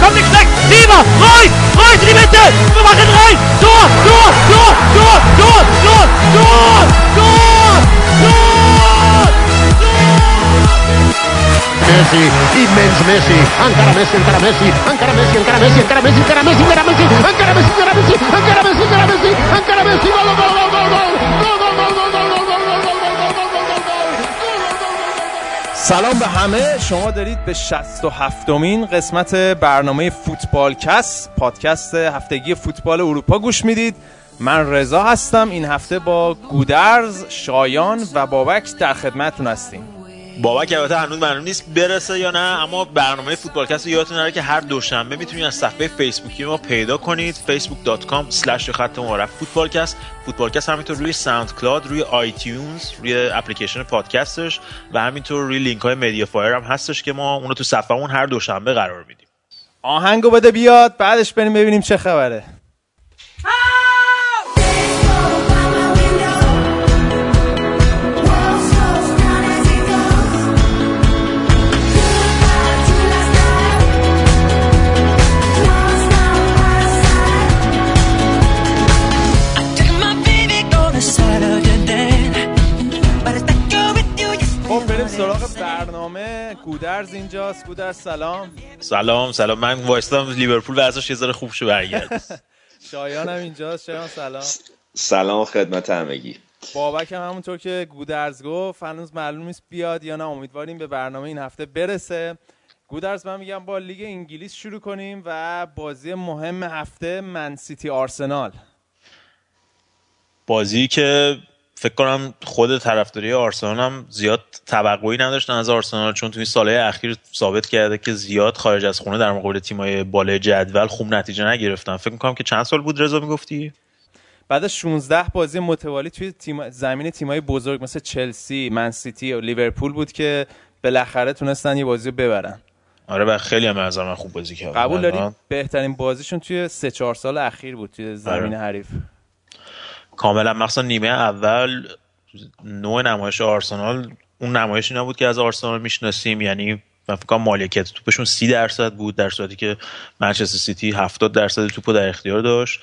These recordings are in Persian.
kommt nichts weg. Reus, Reus in die rein. Messi, immens Messi, encara Messi, encara Messi, encara Messi, encara Messi, encara Messi, encara Messi, encara Messi, encara Messi, encara Messi, encara Messi, encara Messi, encara Messi, سلام به همه. شما دارید به 67 مین قسمت برنامه فوتبال کست پادکست هفتگی فوتبال اروپا گوش می‌دید. من رضا هستم. این هفته با گودرز شایان و بابک در خدمتتون هستیم. بابک البته هنوز معلوم نیست برسه یا نه اما برنامه فوتبالکست رو یادتون نره که هر دوشنبه می‌تونید از صفحه فیسبوکی ما پیدا کنید facebook.com خط مورب فوتبالکست. همینطور روی SoundCloud روی iTunes روی اپلیکیشن پادکستش و همینطور روی لینک های مدیا فایر هم هستش که ما اونو تو صفحهمون هر دوشنبه قرار میدیم. آهنگو بده بیاد بعدش بریم ببینیم چه خبره. گودرز اینجاست. گودرز سلام. سلام سلام. من وایستم لیورپول وضعش یه ذره خوب شو برگرد. شایان هم اینجاست. شایان سلام. سلام خدمت همگی. بابک هم همونطور که گودرز گفت هنوز معلوم نیست بیاد یا نه. امیدواریم به برنامه این هفته برسه. گودرز من میگم با لیگ انگلیس شروع کنیم و بازی مهم هفته من سیتی آرسنال. بازی که فکر کنم خود طرفداری آرسنال هم زیاد توقعی نداشتن از آرسنال چون توی سالهای اخیر ثابت کرده که زیاد خارج از خونه در مقابل تیمای بالای جدول خوب نتیجه نگرفتن. فکر می‌کنم که چند سال بود رضا می‌گفتی؟ بعد از 16 بازی متوالی توی تیم زمین تیمای بزرگ مثل چلسی، من سیتی و لیورپول بود که بالاخره تونستن یه بازی رو ببرن. آره و خیلی هم از من خوب بازی کرد قبول داری؟ بهترین بازیشون توی 3 4 سال اخیر بود توی زمین آره. حریف. کاملا مخصوصا نیمه اول نوع نمایش آرسنال اون نمایشی نبود که از آرسنال می‌شناسیم. یعنی من فکر کنم مالکیت توپشون سی درصد بود در صورتی که منچستر سیتی 70 درصد توپو در اختیار داشت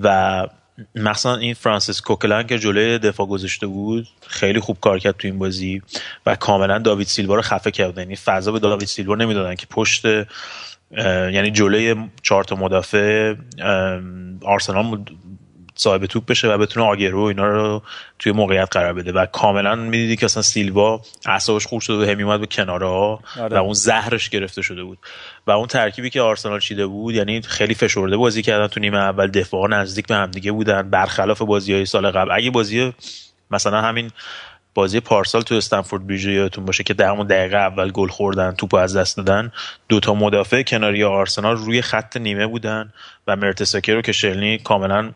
و مثلا این فرانسیس کوکلن که جلوی دفاع گذاشته بود خیلی خوب کار کرد تو این بازی و کاملا داوید سیلوا رو خفه کرد. یعنی فضا به داوید سیلوا نمی‌دادن که پشت یعنی جلوی چهار تا مدافع آرسنال صاحب توپ بشه و بتونه آگرو اینا رو توی موقعیت قرار بده. و کاملا می‌دیدی که اصلا سیلوا اعصابش خوب شده و همی اومد به کناره ها آره. و اون زهرش گرفته شده بود. و اون ترکیبی که آرسنال چیده بود یعنی خیلی فشرده بازی کردن تو نیمه اول دفاع نزدیک به همدیگه بودن برخلاف بازی های سال قبل. اگه بازی مثلا همین بازی پارسال تو استنفورد بریج یادتون باشه که در همون دقیقه اول گل خوردن توپو از دست دادن دو تا مدافع کناری آرسنال روی خط نیمه بودن و مرتساکر رو که شلنی کاملا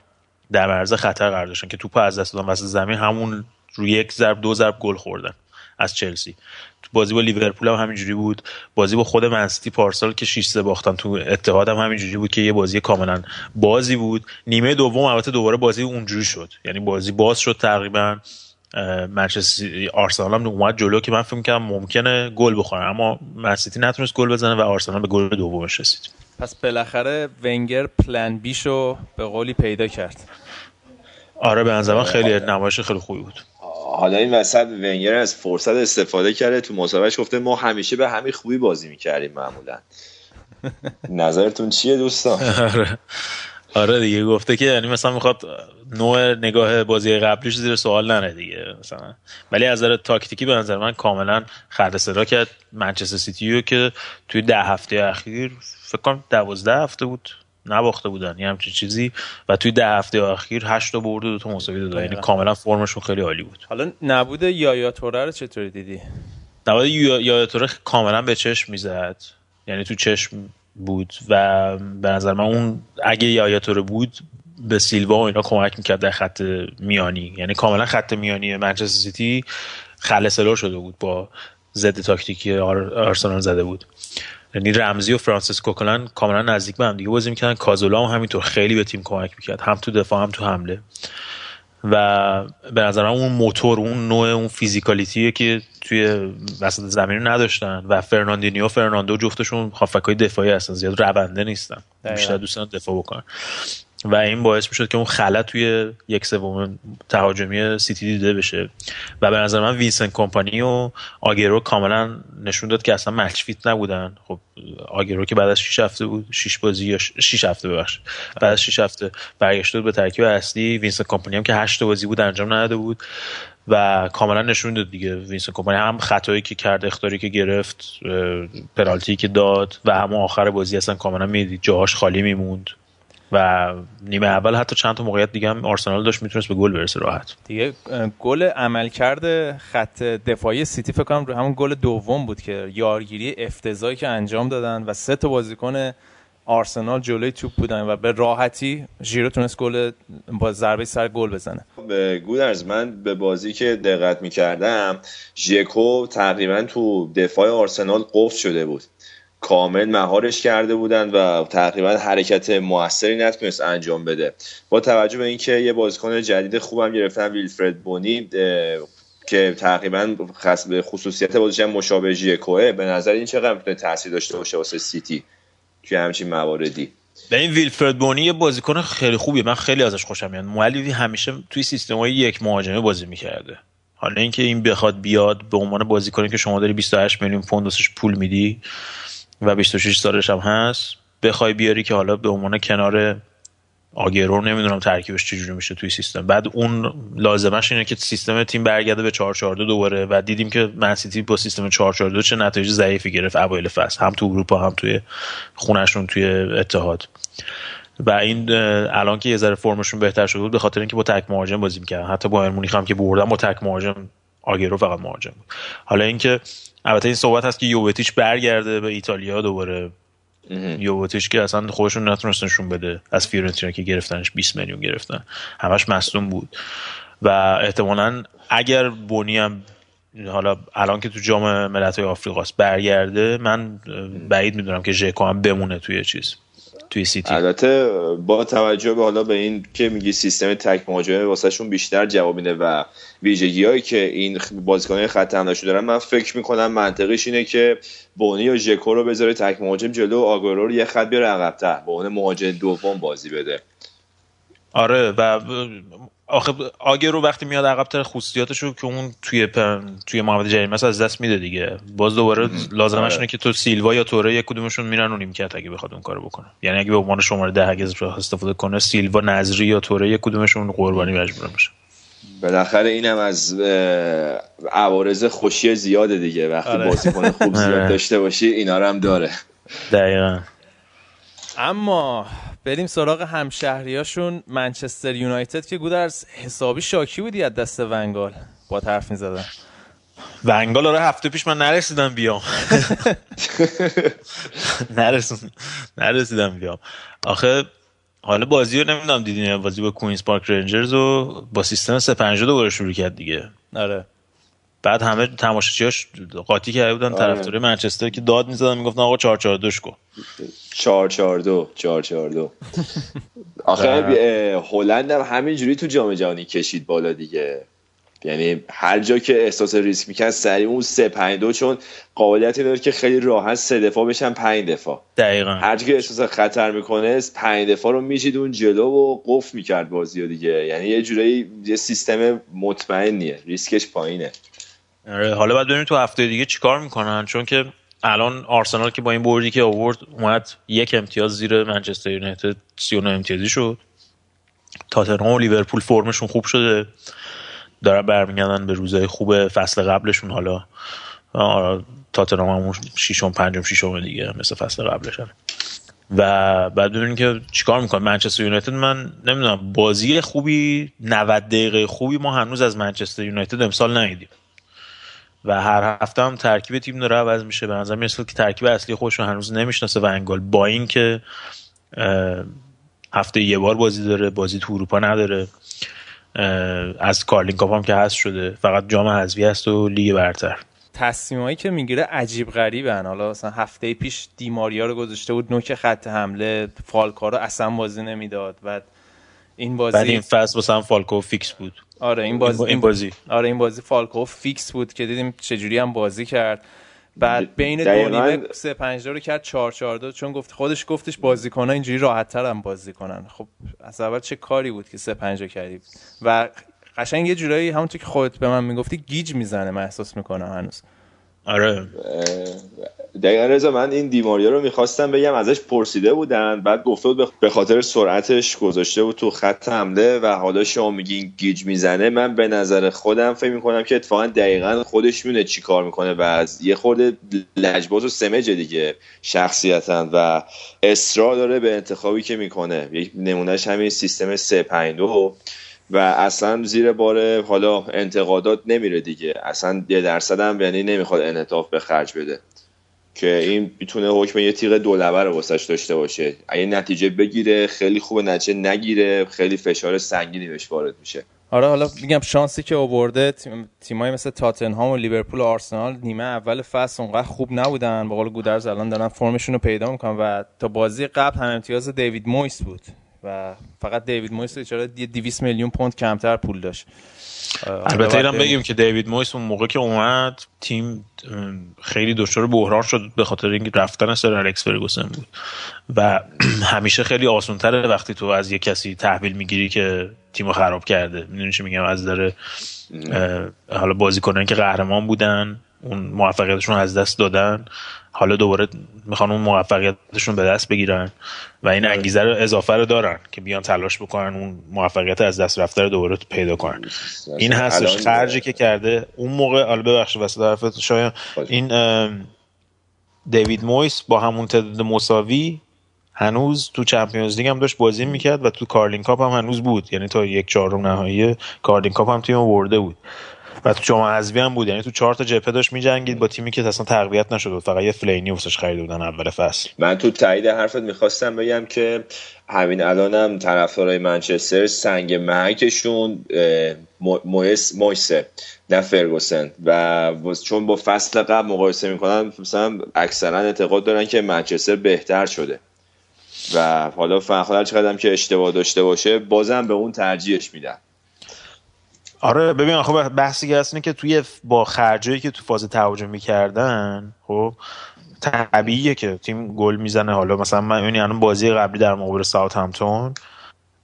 در معرض خطر قرار داشتن که توپ از دست دادن. وسط زمین همون روی یک ضرب دو ضرب گل خوردن از چلسی. تو بازی با لیورپول هم همینجوری بود. بازی با خود منسیتی پارسال که 6 3 باختن تو اتحاد هم همینجوری بود که یه بازی کاملا بازی بود. نیمه دوم البته دوباره بازی اونجوری شد. یعنی بازی باز شد تقریبا. منچستر آرسنال هم اومد جلو که من فکر کنم ممکنه گل بخورن اما منسیتی نتونست گل بزنه و آرسنال به گل دومش رسید. پس بالاخره ونگر پلن بیشو به قولی پیدا کرد. آره به نظر من خیلی نمایش خیلی خوبی بود. حالا این وسط ونگر از فرصت استفاده کرده تو مصاحبهش گفته ما همیشه به همین خوبی بازی می‌کردیم معمولا. نظرتون چیه دوستان؟ آره. آره دیگه گفته که یعنی مثلا می‌خواد نوع نگاه بازی قبلیش زیر سوال نره دیگه مثلا. ولی از نظر تاکتیکی به نظر من کاملا خرد صدا کرد. منچستر سیتی که توی ده هفته اخیر فکر کنم دوازده هفته بود. نباخته بودن یه همچین چیزی. و توی ده هفته اخیر هشت تا برد و دو تا مساوی دادن یعنی کاملا فرمشون خیلی عالی بود. حالا نبود یایا توره رو چطوری دیدی؟ نبود یایا توره کاملا به چشم می‌زد. یعنی تو چشم بود و به نظر من اون اگه یایا توره بود به سیلوا و اینا کمک می‌کرد در خط میانی. یعنی کاملا خط میانی منچستر سیتی خلصلو شده بود با ضد تاکتیکی آرسنال زده بود. یعنی رمزی و فرانسیس کوکلن کاملا نزدیک به هم دیگه بازی می‌کردن. کازولا هم همینطور خیلی به تیم کمک می‌کرد. هم تو دفاع هم تو حمله. و به نظر اون موتور اون نوع اون فیزیکالیتیه که توی وسط زمین نداشتن و فرناندینیو و فرناندو جفتشون های دفاعی هستن زیاد رونده نیستن. بیشتر دوستان دفاع بکنن. و این باعث می‌شد که اون خلط توی یک سوم تهاجمی سیتی دیده بشه. و به نظر من وینسنت کمپانی و آگوئرو کاملا نشون داد که اصلا match fit نبودن. خب آگوئرو که بعد از 6 هفته بود 6 بازی یا 6 هفته ببخشید. بعد از 6 هفته برگشته بود به ترکیب اصلی. وینسنت کمپانی هم که 8 بازی بود انجام نداده بود و کاملا نشون داد دیگه. وینسنت کمپانی هم خطایی که کرد اخطاری که گرفت پنالتی که داد و همون آخر بازی اصلا کاملا می‌دید. جاهاش خالی میموند. و نیمه اول حتی چند تا موقعیت دیگه هم آرسنال داشت می‌تونست به گل برسه راحت. دیگه گل عملکرد خط دفاعی سیتی فکر کنم همون گل دوم بود که یارگیری افتضاحی که انجام دادن و سه تا بازیکن آرسنال جلوی توپ بودن و به راحتی ژیرو تونست گل با ضربه سر گل بزنه. به گودرز من به بازی که دقت می‌کردم ژکو تقریبا تو دفاع آرسنال قفل شده بود. کامل مهارش کرده بودن و تقریبا حرکت موثری نتونست انجام بده. با توجه به اینکه یه بازیکن جدید خوبم گرفتن ویلفرد بونی که تقریبا خصوصیت بازیش مشابه ژیکوه به نظر این چقدر می‌تونه تاثیر داشته باشه واسه سیتی توی همچین مواردی؟ به این ویلفرد بونی یه بازیکن خیلی خوبیه. من خیلی ازش خوشم میاد. مولیوی همیشه توی سیستم های یک مهاجمه بازی می‌کرده. حالا اینکه این بخواد بیاد به عنوان بازیکنی که شما داری 28 میلیون پوند پول میدی و 26 سالش هم هست. بخوای بیاری که حالا به عنوان کنار آگرو نمی‌دونم ترکیبش چجوری میشه توی سیستم. بعد اون لازمش اینه که سیستم تیم برگرده به 442 دوباره. و دیدیم که منسیتی با سیستم 442 چه نتایج ضعیفی گرفت. اوایل فصل. هم تو اروپا هم توی خونشون توی اتحاد. و این الان که یه ذره فرمشون بهتر شده بود به خاطر اینکه با تک مهاجم بازی می‌کردن. حتی با مونیخ هم که بردن با تک مهاجم آگرو فقط مهاجم بود. حالا اینکه البته این صحبت هست که یووتیچ برگرده به ایتالیا دوباره. یووتیچ که اصلا خودشون نتونستنشون بده از فیورنتینا که گرفتنش 20 میلیون گرفتن. همش مصدوم بود. و احتمالا اگر بونی هم حالا الان که تو جام ملت‌های آفریقاست برگرده من بعید می‌دونم که ژکو هم بمونه توی چیز. توی سیتی. البته با توجه به حالا به این که میگی سیستم تک مهاجمه واسهشون بیشتر جواب میده و ویژگی هایی که این بازیکنان خط حمله‌شون دارن من فکر می‌کنم منطقیش اینه که بونی و ژکو رو بذاره تک مهاجم جلو و آگورو رو یه خط بیاره عقب‌تر به عنوان مهاجم دوم بازی بده. آره و آخه رو وقتی میاد عقب خصوصیاتش رو که اون توی توی محمد جریمه از دست میده دیگه. باز دوباره لازمش آره. اینه که تو سیلوا یا توره یک کدومشون میرن اون نیمکت اگه بخواد اون کارو بکنه یعنی اگه به عنوان شماره ده اگه استفاده کنه سیلوا نظری یا توره یک کدومشون قربانی مجبور میشه. بالاخره اینم از عوارض خوشی زیاده دیگه. وقتی آره. بازیکن خوب زیاد آره. داشته باشی اینا رو هم داره. دقیقا. اما بریم سراغ همشهریاشون. منچستر یونایتد که گودرز حسابی شاکی بودی از دست ونگال. با طرف می‌زدن ونگال آره هفته پیش من نرسیدم بیام. نرسیدم. بیام. آخه حالا بازی رو نمی‌دونم دیدین بازی با کوینز پارک رنجرز و با سیستم 352 دوباره شروع کرد دیگه. آره. بعد همه تماشاچیاش قاطی کرده بودن آره. طرفدار منچستر که داد می‌زدن می‌گفتن آقا 442 کن. 442 442 آخه هلند هم همینجوری تو جام جهانی کشید بالا دیگه. یعنی هر جا که احساس ریسک میکن سریع اون 3 5 2 چون قابلیتی داره که خیلی راحت سه دفاع بشن 5 دفاع. دقیقا. هر جا که احساس خطر می‌کنه 5 دفاع رو میشید اون جلو و قفل می‌کرد بازی دیگه. یعنی یه جورایی یه سیستم مطمئنیه. ریسکش پایینه. آره حالا باید ببینیم تو هفته دیگه چیکار می‌کنن چون که الان آرسنال که با این بردی که آورد اومد یک امتیاز زیر منچستر یونایتد 39 امتیازی شد. تاتنهام و لیورپول فرمشون خوب شده. دارن برمیگردن به روزهای خوب فصل قبلشون حالا. تاتنهام هم ششم پنجم ششم دیگه مثل فصل قبلشن. و بعد ببینیم که چیکار می‌کنه منچستر یونایتد من نمی‌دونم بازی خوبی 90 دقیقه خوبی ما هنوز از منچستر یونایتد امسال ندیدیم. و هر هفته هم ترکیب تیم داره عوض میشه. به نظر می‌رسه که ترکیب اصلی خودش رو هنوز نمی‌شناسه ون خال با اینکه هفته یه بار بازی داره بازی تو اروپا نداره از Carling Cup هم که هست شده فقط جام حذفی هست و لیگ برتر. تصمیمایی که می‌گیره عجیب غریبن. حالا مثلا هفته پیش دی‌ماریا رو گذاشته بود نوک خط حمله فالکائو رو اصلا بازی نمی‌داد. بعد این بازی بعد این فصل واسه فالکائو fix بود. آره این بازی این بازی. آره این بازی فالکائو fix بود که دیدیم چجوری هم بازی کرد. بعد بین دو. نیمه 3 5 رو کرد 4 4 2 چون گفت خودش گفتش بازیکن‌ها اینجوری راحت‌تر هم بازی کنن. خب از اول چه کاری بود که 3 5 کردی؟ و قشنگ یه جورایی همونطور که خودت به من می‌گفتی گیج می‌زنه من احساس می‌کنم هنوز. آره. دقیقا رضا من این دی‌ماریا رو می‌خواستم بگم ازش پرسیده بودن بعد گفته بود به خاطر سرعتش گذاشته بود تو خط حمله و حالا شما میگین گیج می‌زنه. من به نظر خودم فکر می‌کنم که اتفاقا دقیقا خودش می‌دونه چی کار می‌کنه و از یه خورده لجباز و سمجه دیگه شخصیتا و اصرار داره به انتخابی که می‌کنه. یک نمونهش همین سیستم 352 و اصلا زیر بار حالا انتقادات نمیره دیگه. اصلا یه درصد هم یعنی نمی‌خواد انعطاف به خرج بده. که این می‌تونه حکم یه تیغ دولبه رو واسش داشته باشه. اگه نتیجه بگیره خیلی خوبه نتیجه نگیره خیلی فشار سنگینی بهش وارد میشه. آره حالا میگم شانسی که آورده تیم- تیمای مثل تاتنهام و لیورپول و آرسنال نیمه اول فصل اونقدر خوب نبودن. به قول گودرز الان دارن فرمشون رو پیدا می‌کنن و تا بازی قبل هم امتیاز دیوید مویس بود. و فقط دیوید مویس چرا 200 میلیون پوند کمتر پول داشت. البته اینم بگیم که دیوید مویس اون موقع که اومد تیم خیلی دچار بحران شد به خاطر اینکه رفتن سر الکس فرگوسن بود. و همیشه خیلی آسان تره وقتی تو از یه کسی تحویل می‌گیری که تیمو خراب کرده. می‌دونی چی میگم؟ از داره حالا بازیکنان که قهرمان بودن اون موفقیتشون از دست دادن. حالا دوباره می‌خوان اون موفقیتشون به دست بگیرن و این انگیزه رو اضافه رو دارن که بیان تلاش بکنن اون موفقیت از دست رفته رو دوباره پیدا کنن. این هستش خرجی که کرده اون موقع حالا ببخشید وسط حرفت شاید این دیوید مویس با همون تعداد مساوی هنوز تو Champions League هم داشت بازی می‌کرد و تو Carling Cup هم هنوز بود. یعنی تا یک چهارم نهایی Carling Cup هم تیم برده بود. و تو جام حذفی هم بود. یعنی تو چهار تا جبهه داشت میجنگید با تیمی که اصلا تقویت نشده فقط یه فلینی واسش خریده بودن اول فصل. من تو تایید حرفت می‌خواستم بگم که همین الانم طرفدارای منچستر سنگ مو- مویس مویسه نه فرگوسن. و چون با فصل قبل مقایسه می‌کنن مثلا اکثرا اعتقاد دارن که منچستر بهتر شده. و حالا فخر چقدر هم که اشتباه داشته باشه بازم به اون ترجیحش میدن. آره ببین خب بحثی که هست اینه که توی با خرجایی که تو فاز تعاجم می‌کردن خب طبیعیه که تیم گل می‌زنه. حالا مثلا من یعنی الان بازی قبلی در مقابل ساوت همتون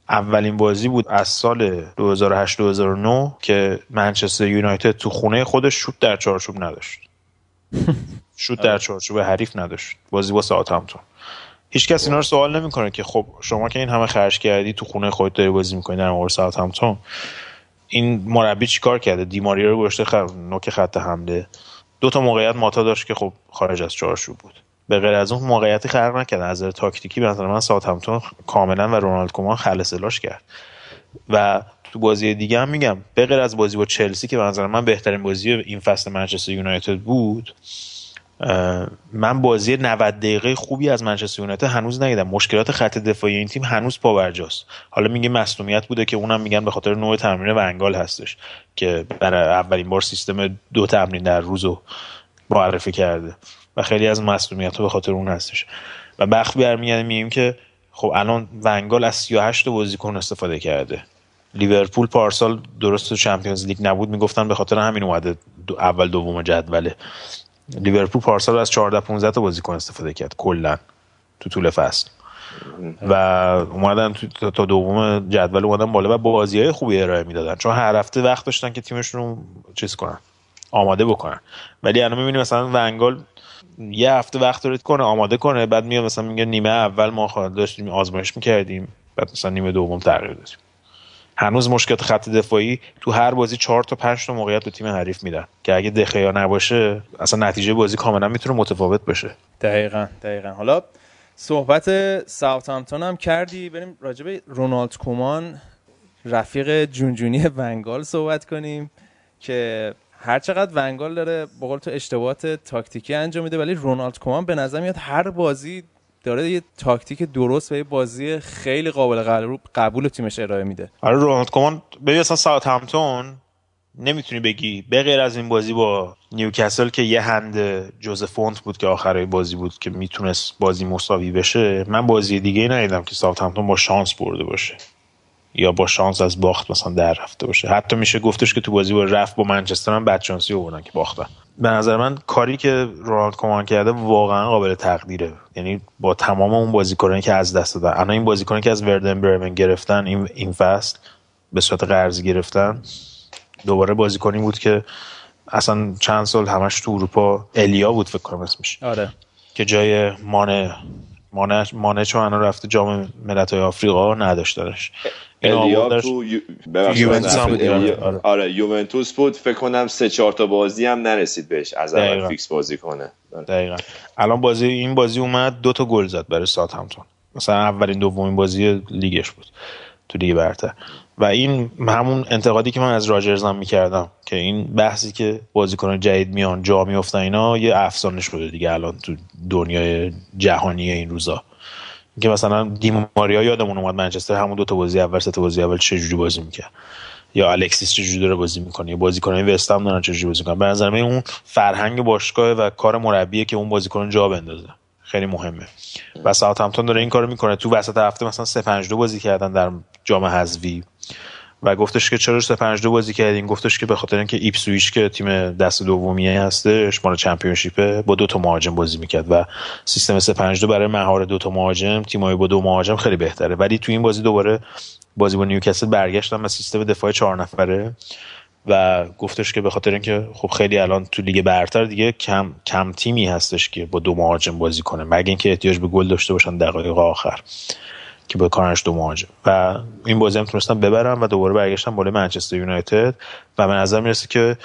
اولین بازی بود از سال 2008 2009 که منچستر یونایتد تو خونه خودش شوت در چارچوب نداشت. شوت در چارچوب حریف نداشت. بازی با ساعت همتون هیچ کس اینا رو سوال نمی‌کنه که خب شما که این همه خرج کردی تو خونه خودت داری بازی می‌کنی در مقابل ساعت همتون این مربی چیکار کرده؟ دیماریا رو گذاشته خ... نوک خط حمله. دو تا موقعیت ماتا داشت که خب خارج از چارچوب بود. به غیر از اون موقعیتی خلق نکرد. از نظر تاکتیکی به نظر من همتون کاملا و رونالد کومان خلصلاش کرد. و تو بازی دیگه هم میگم به غیر از بازی با چلسی که به نظر من بهترین بازی این فصل منچستر یونایتد بود من بازی 90 دقیقه خوبی از منچستر یونایتد هنوز ندیدم. مشکلات خط دفاعی این تیم هنوز پاورجاست حالا میگه مصونیت بوده که اونم میگن به خاطر نوع تمرین ونگال هستش که برای اولین بار سیستم دو تمرین در روز رو معرفی کرده و خیلی از مصونیت به خاطر اون هستش. و بخت برمیگردیم میگیم که خب الان ونگال از 38 تا بازیکن استفاده کرده. لیورپول پارسال درست تو چمپیونز لیگ نبود. می‌گفتن به خاطر همین اومده دو اول دوم جدوله. لیورپول پارسال از 14 15 تا بازیکن استفاده کرد کلا تو طول فصل. و اومدن تا- دوم جدول اومدن بالا و بازی های خوبی ارائه می‌دادن. چون هر هفته وقت داشتن که تیمشون رو چیز کنن آماده بکنن. ولی الان می‌بینیم مثلا ونگال یه هفته وقت داره کنه آماده کنه بعد میاد مثلا میگه نیمه اول ما داشتیم آزمایش می‌کردیم بعد مثلا نیمه دوم تغییر دادیم. هنوز مشکلات خط دفاعی تو هر بازی چهار تا پنج تا موقعیت به تیم حریف میدن. که اگه دخیا نباشه اصلا نتیجه بازی کاملا می‌تونه متفاوت بشه. دقیقا دقیقا. حالا صحبت ساوثهامپتون هم کردی. بریم راجع به رونالد کومان. رفیق جونجونی ونگال صحبت کنیم که هر چقدر ونگال داره به قول تو اشتباهات تاکتیکی انجام میده ولی رونالد کومان به نظر میاد هر بازی داره یه تاکتیک درست و یه بازی خیلی قابل قبول- تیمش ارائه میده. آره رونالد کومان ببین اصلا ساعت همتون نمی‌تونی بگی به غیر از این بازی با نیوکاسل که یه هند جوز فونت بود که آخرای بازی بود که می‌تونست بازی مساوی بشه من بازی دیگه ای ندیدم که ساعت همتون با شانس برده باشه. یا با شانس از باخت مثلا در رفته باشه. حتی میشه گفتش که تو بازی با رفت با منچستر هم بدشانسی آوردن که باختن. به نظر من کاری که رونالد کومان کرده واقعا قابل تقدیره. یعنی با تمام اون بازیکنانی که از دست دادن. الان این بازیکنانی که از وردن برمن گرفتن این این فصل به صورت قرضی گرفتن دوباره بازیکنی بود که اصلا چند سال همش تو اروپا الیا بود فکر کنم اسمش. آره. که جای مانه مانه مانه چون رفته جام ملت‌های آفریقا نداشتنش این الیا تو یو... یوونتوس آره. آره یوونتوس بود. فکر کنم سه چهار تا بازی هم نرسید بهش از اول. فیکس بازی کنه. آره. دقیقا. الان بازی این بازی اومد دو تا گل زد برای ساعت همتون مثلا اولین دومین بازی لیگش بود تو لیگ برتر. و این همون انتقادی که من از راجرز هم می‌کردم که این بحثی که بازیکن جدید میان جا میفتن اینا یه افسانه شده دیگه الان تو دنیای جهانی این روزا. که مثلا دیماریا یادمون اومد منچستر همون دو تا بازی اول سه تا بازی اول چه جوری بازی می‌کرد. یا الکسیس چه جوری داره بازی می‌کنه یا بازیکنای وست هم دارن چه جوری بازی می‌کنن. به نظر من اون فرهنگ باشگاه و کار مربیه که اون بازیکن جا بندازه. خیلی مهمه. و ساوثهمپتون داره این کارو می‌کنه. تو وسط هفته مثلا 3 5 2 بازی کردن در جام حذفی. و گفتش که چرا 3 5 2 بازی کردین؟ گفتش که به خاطر اینکه ایپسویچ که تیم دست دومیه هستش مال Championship ه با دو تا مهاجم بازی می‌کرد و سیستم 3 5 2 برای مهار دو تا مهاجم تیمای با دو مهاجم خیلی بهتره. ولی تو این بازی دوباره بازی با نیوکاسل برگشتن و سیستم دفاع چهار نفره و گفتش که به خاطر اینکه خب خیلی الان تو لیگ برتر دیگه کم کم تیمی هستش که با دو مهاجم بازی کنه مگه اینکه احتیاج به گل داشته باشن دقایق آخر. که با کارنش دو مهاجم و این بازی هم تونستن ببرن و دوباره برگشتن بالای منچستر یونایتد. و به نظر می‌رسه که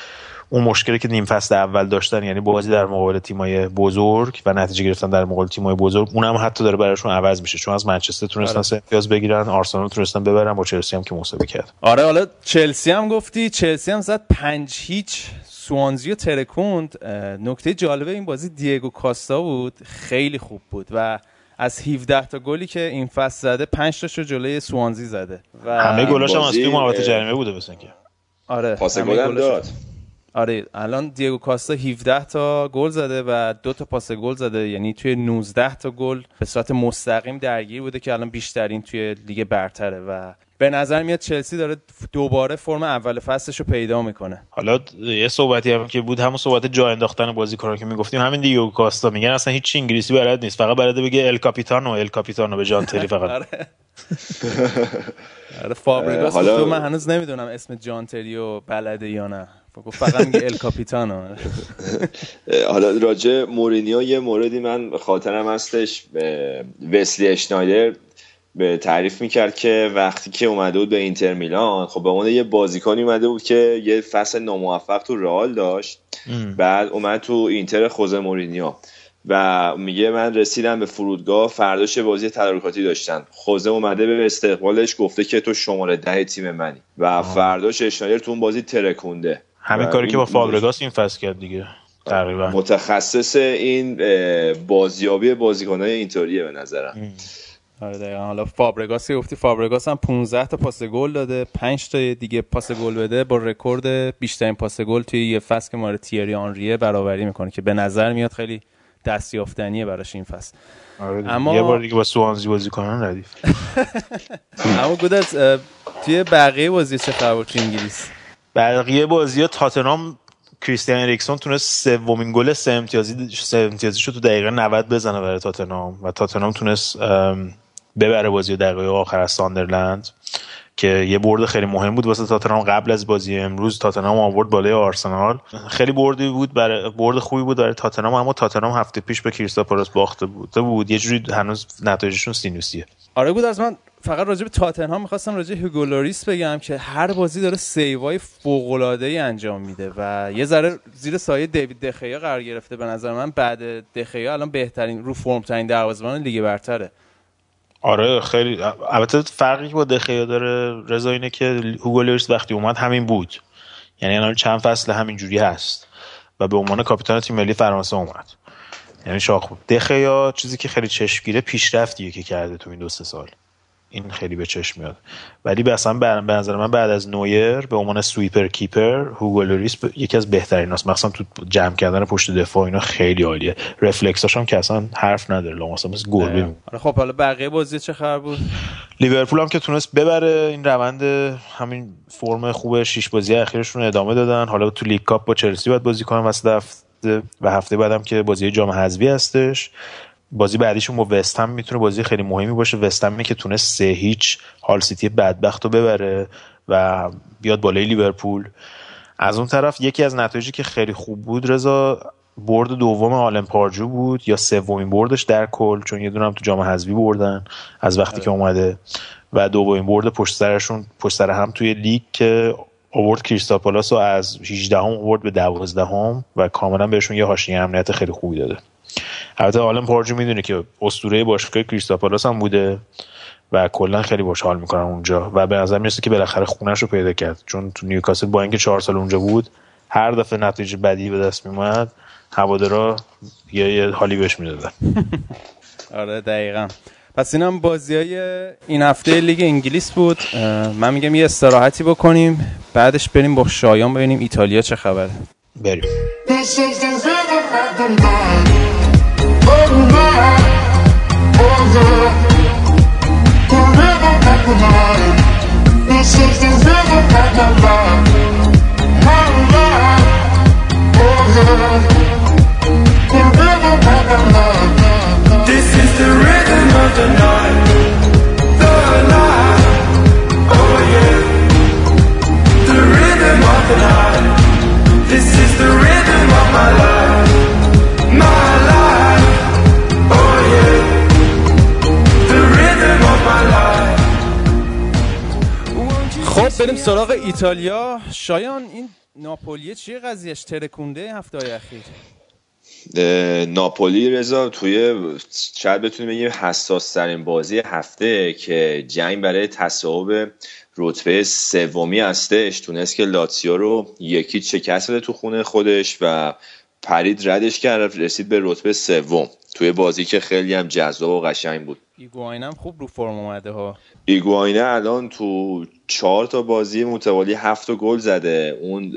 اون مشکلی که نیم فصل اول داشتن یعنی بازی در مقابل تیمای بزرگ و نتیجه گرفتن در مقابل تیمای بزرگ اونم حتی داره براشون عوض میشه. چون از منچستر تونستن سه امتیاز بگیرن آرسنال تونستن ببرن با چلسی هم که مساوی کرد. آره حالا چلسی هم گفتی. چلسی هم زد پنج هیچ. سوانزی و ترکوند. نکته جالبه این بازی دیگو کاستا بود. خیلی خوب بود و از 17 تا گلی که این فصل زده 5 تاشو جلوی سوانزی زده. و همه گلاش هم از توی محوطه جریمه بوده مثلا که آره پاس گل داد. آره الان دیگو کاستا 17 تا گل زده و دو تا پاس گل زده. یعنی توی 19 تا گل به صورت مستقیم درگیر بوده که الان بیشترین توی لیگ برتره و به نظر میاد چلسی داره دوباره فرم اول فصلش رو پیدا می‌کنه. حالا یه صحبتی هم که بود همون صحبت جا انداختن بازیکنان که می‌گفتیم همین دیگو کاستا. میگن اصلا هیچ چی انگلیسی بلد نیست. فقط بلده بگه ال کاپیتانو ال کاپیتانو به جان تری فقط. آره. آره فابریگاس. من هنوز نمی‌دونم اسم جان تری رو بلده یا نه. گفت فقط میگه el capitano. حالا راجع مورینیو یه موردی من خاطرم هستش. اه، وسلی اشنایدر به تعریف می‌کرد که وقتی که اومده بود به اینتر میلان خب به عنوان یه بازیکنی اومده بود که یه فصل ناموفق تو رئال داشت. بعد اومد تو اینتر خوزه مورینیو و میگه من رسیدم به فرودگاه فرداش بازی تدارکاتی داشتن. خوزه اومده به استقبالش گفته که تو شماره ده تیم منی و فرداش اشنایدر تو اون بازی ترکونده. همین کاری که با فابرگاس این فصل کرد دیگه تقریبا. متخصص این بازیابی بازیکنهای اینطوریه به نظرم. آره دقیقا. حالا فابرگاس گفتی فابرگاس هم 15 تا پاس گل داده 5 تا دیگه پاس گل بده با رکورد بیشترین پاس گل توی یه فصل که مال تیری آنریه برابری می‌کنه که به نظر میاد خیلی دستیافتنیه براش این فصل. آره. اما- یه بار دیگه با سوانسی بازی کنن ردیف. اما گودت توی بقیه بازی چه خبر توی انگلیس؟ بقیه بازی ها تاتنام کریستیان اریکسون تونست سومین گل سه امتیازی سه امتیازی تو دقیقه 90 بزنه برای تاتنام و تاتنام تونست ببره بازی دقیقه آخر از ساندرلند که یه برد خیلی مهم بود واسه تاتنهام قبل از بازی امروز. تاتنهام آورد بالای آرسنال. خیلی بردی بود برای برد خوبی بود برای تاتنهام اما تاتنهام هفته پیش به کریستاپالاس باخته بود. بود. یه جوری هنوز نتایجشون سینوسیه. آره بود از من فقط راجع به تاتنهام می‌خواستم راجع به هوگو لوریس بگم که هر بازی داره سیوای فوق العاده ای انجام میده و یه ذره زیر سایه داوید دخیا قرار گرفته به نظر من. بعد دخیا الان بهترین رو فرم ترین دروازه‌بان لیگ برتره. آره خیلی. البته فرقی با دخیا داره رضا اینه که هوگو لوریس وقتی اومد همین بود. یعنی الان چند فصل همین جوری هست و به عنوان کاپیتان تیم ملی فرانسه اومد. یعنی شاخ بود دخیا چیزی که خیلی چشمگیره پیشرفتیه که کرده تو این دو سه سال. این خیلی به چشم میاد. ولی به اصلا به نظر من بعد از نویر به عنوان sweeper keeper هوگو لوریس یکی از بهترین هست مثلا تو جمع کردن پشت دفاع اینا خیلی عالیه. رفلکساش هم که اصلا حرف نداره. لامصب مثل گربه آره. خب حالا بقیه بازی چه خبر بود؟ لیورپول هم که تونست ببره. این روند همین فرم خوب شش بازی اخیرشون ادامه دادن. حالا تو League Cup با چلسی باید بازی کنن وسط هفته و هفته بعدم که بازی جام حذفی هستش. بازی بعدیشون با وستهم می‌تونه بازی خیلی مهمی باشه. وستهمی که تونست سه هیچ هال سیتی بدبخت رو ببره و بیاد بالای لیورپول. از اون طرف یکی از نتایجی که خیلی خوب بود رضا برد دوم آلن پاردیو بود یا سومین بردش در کل چون یه دونم تو جام حذفی بردن از وقتی که اومده. و دومین برد پشت سرشون پشت سر هم توی لیگ که آورد کریستال پالاس رو از 18 هم آورد به 12 هم و کاملا بهشون یه حاشیه امنیت خیلی خوبی داده. البته آلم پارجو می‌دونه که اسطوره باشگاه کریستال پالاس هم بوده و کلا خیلی باش حال می‌کنن اونجا و به نظر می‌رسه که بالاخره خونش رو پیدا کرد. چون تو نیوکاسل با اینکه چهار سال اونجا بود هر دفعه نتیجه بدی به دست میومد هوادارا یه, یه حالی بهش می‌دادن. آره دقیقا. پس این هم بازی های این هفته لیگ انگلیس بود. من میگم یه استراحتی بکنیم بعدش بریم با شایان ببینیم ایتالیا چه خبره. بریم. Never back the night. This is the river back alive. خب بریم سراغ ایتالیا. شایان این ناپولیه چیه قضیهش؟ ترکونده هفته های اخیر ناپولی رضا توی شاید بتونیم بگیم حساس ترین بازی هفته که جنگ برای تصاحب رتبه سومی هستش. تونست که لاتسیو رو یکی شکست بده تو خونه خودش و پرید ردش کرد رسید به رتبه سوم. توی بازی که خیلی هم جذاب و قشنگ بود. ایگواین هم خوب رو فرم اومده ها. ایگواینه الان تو چهار تا بازی متوالی هفت گل زده. اون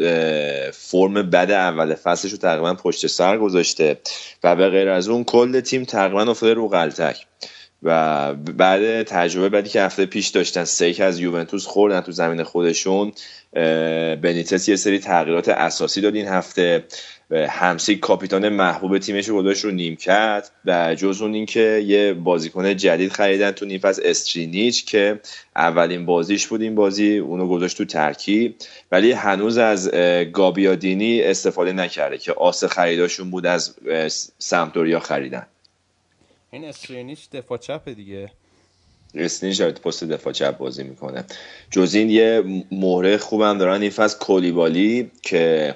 فرم بد اول فصلش رو تقریبا پشت سر گذاشته و به غیر از اون کل تیم تقریبا افتاده رو غلطک و بعد تجربه بعدی که هفته پیش داشتن سه از یوونتوس خوردن تو زمین خودشون بنیتس یه سری تغییرات اساسی داد این هفته. همسی کاپیتان محبوب تیمش گذاشت رو نیمکت و جز اون اینکه یه بازیکن جدید خریدن تو نیم فصل استرینیچ که اولین بازیش بود این بازی اونو گذاشت تو ترکیب ولی هنوز از گابیادینی استفاده نکرده که آس خریداشون بود از سمتوریا خریدن. این استرینیچ دفاع چپ دیگه. استرینیچ پست دفاع چپ بازی می‌کنه. جز این یه مهره خوبم دارن این فصل کولیبالی که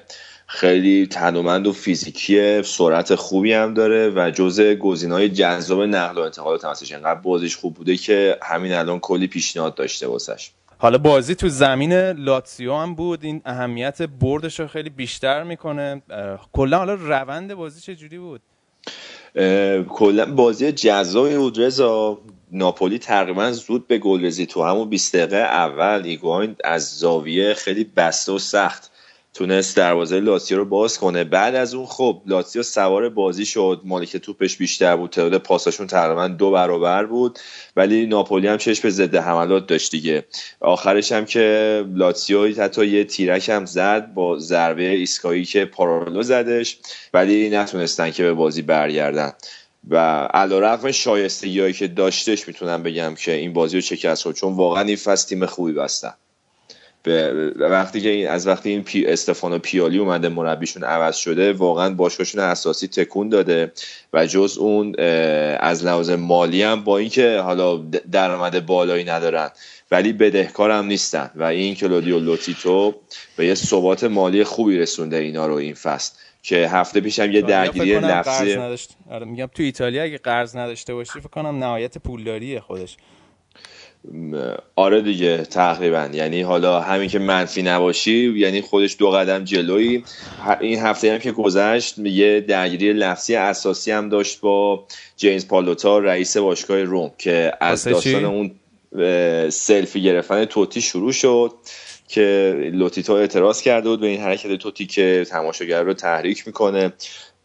خیلی تنومند و فیزیکی سرعت خوبی هم داره و جزء گزینه‌های جذاب نقل و انتقالات هستش انقدر بازیش خوب بوده که همین الان کلی پیشنهاد داشته واسش. حالا بازی تو زمین لاتسیو هم بود. این اهمیت بردش رو خیلی بیشتر می‌کنه. کلا حالا روند بازی چه جوری بود کلا بازی جذابی بود رضا. ناپولی تقریبا زود به گل رسید تو همون 20 دقیقه اول ایگواین از زاویه خیلی بسته و سخت تونست دروازه لاتسیو رو باز کنه. بعد از اون خب لاتسیو سوار بازی شد. مالک توپش بیشتر بود. تعداد پاساشون تقریبا دو برابر بود. ولی ناپولی هم چشم ضد حملات داشت دیگه. آخرش هم که لاتسیو حتی یه تیرک هم زد با ضربه ایسکایی که پارالو زدش. ولی نتونستن که به بازی برگردن. و علا رقم شایستگی که داشتش می‌تونم بگم که این بازی رو شکست خورد چون واقعا این فصل تیم خوبی بستن. به وقتی که از وقتی این پی استفانو پیالی اومده مربیشون عوض شده واقعا باشگاهشون اساسی تکون داده و جز اون از لحاظ مالی هم با اینکه حالا درآمد بالایی ندارن ولی بدهکار هم نیستن. و این کلودیو لوتیتو به یه ثبات مالی خوبی رسونده اینا رو این فصل که هفته پیش هم یه درگیری لفظی آره میگم تو ایتالیا اگه قرض نداشته باشی فکر کنم نهایت پولداریه خودش. آره دیگه تقریبا. یعنی حالا همین که منفی نباشی یعنی خودش دو قدم جلویی. این هفته هم که گذشت یه درگیری لفظی اساسی هم داشت با جیمز پالوتا رئیس باشگاه روم که از داستان اون سلفی گرفتن توتی شروع شد که لوتیتو اعتراض کرده بود به این حرکت توتی که تماشاگر رو تحریک می‌کنه.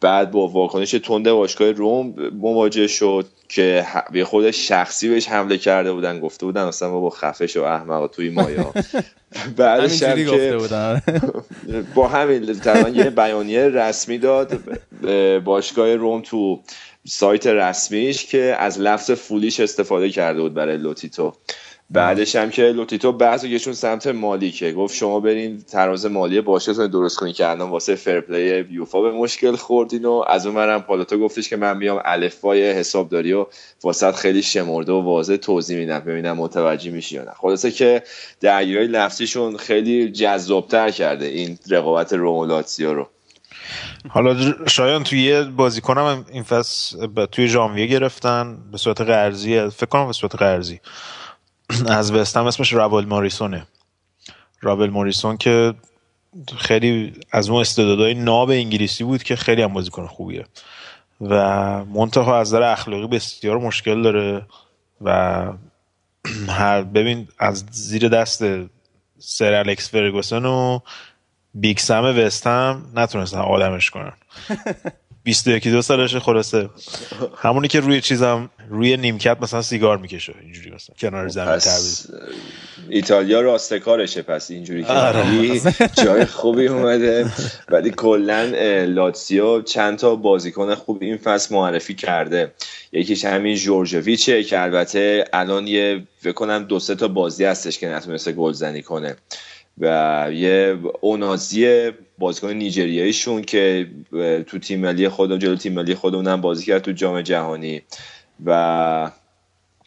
بعد با واکنش تند باشگاه روم مواجه شد که به خود شخصی بهش حمله کرده بودن گفته بودن اصلا با خفش و احمق توی مایا. بعدش هم که گفته بودن. با همین تقریبا یه بیانیه رسمی داد باشگاه روم تو سایت رسمیش که از لفظ foolish استفاده کرده بود برای لوتیتو. بعدش هم که لوتیتو بحث کشوند سمت مالی که گفت شما برین تراز مالی رو درست کنین که الان واسه fair play یوفا به مشکل خوردین و از اون ورم پالوتا گفتش که من میام الفبای حسابداری و واست خیلی شمرده و واضح توضیح میدم ببینم متوجه میشی یا نه. خلاصه که درگیری لفظیشون خیلی جذابتر کرده این رقابت روم و لاتزیو رو. حالا شایان توی یه بازیکنم این فصل توی ژانویه گرفتن به صورت قرضی فکر کنم به صورت قرضی. از وستهم اسمش رابل ماریسونه رابل ماریسون که خیلی از اون استعدادهای ناب انگلیسی بود که خیلی هم بازیکن خوبیه. و منتها از نظر اخلاقی بسیار مشکل داره و هر ببین از زیر دست سر الکس فرگوسن و بیگ سم وستهم نتونستن آدمش کنن. 21 دو سالشه خلاصه. همونی که روی چیزم روی نیمکت مثلا سیگار می‌کشه اینجوری مثلا کنار زمین تعویض. پس ایتالیا راستکارشه پس اینجوری که آره. جای خوبی اومده. ولی کلا لاتسیو چند تا بازیکن خوب این فصل معرفی کرده. یکیش همین جورجویچه که البته الان یه فکر کنم دو سه تا بازی هستش که نتونسته گلزنی کنه. و یه اونازی بازیکن نیجریاییشون که تو تیم ملی خودم جلو تیم ملی خودمونم بازی کرد تو جام جهانی. و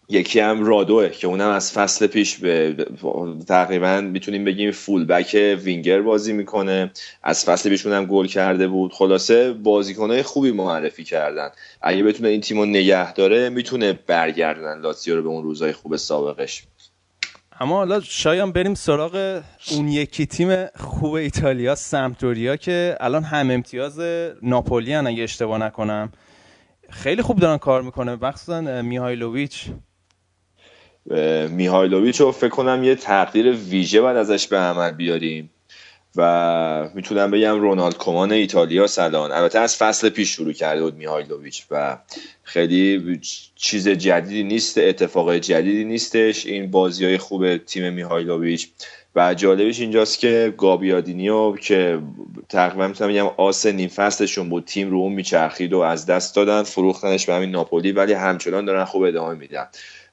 یکی هم رادوه که اونم از فصل پیش به تقریبا می‌تونیم بگیم فول بک وینگر بازی می‌کنه. از فصل پیشون هم گل کرده بود. خلاصه بازیکنهای خوبی معرفی کردن. اگه بتونه این تیم رو نگه داره می‌تونه برگردونن. لاتسیو رو به اون روزای خوب سابقش. اما حالا شایان بریم سراغ اون یکی تیم خوب ایتالیا سمتوریا که الان هم امتیاز ناپولی اگه اشتباه نکنم. خیلی خوب دارن کار می‌کنه. مخصوصا میهایلوویچ. میهایلوویچ رو فکر کنم یه تقدیر ویژه باید ازش به عمل بیاریم و می‌تونم بگم رونالد کومان ایتالیا سلان. البته از فصل پیش شروع کرده بود میهایلوویچ و خیلی چیز جدیدی نیست اتفاق جدیدی نیستش. این بازی های خوب تیم میهایلوویچ و جالبش اینجاست که گابیادینیو که تقریبا می‌تونم بگم آس نیم فصلشون بود تیم رو اون میچرخید و از دست دادن فروختنش به همین ناپولی ولی همچنان دارن خوب ادامه میدن.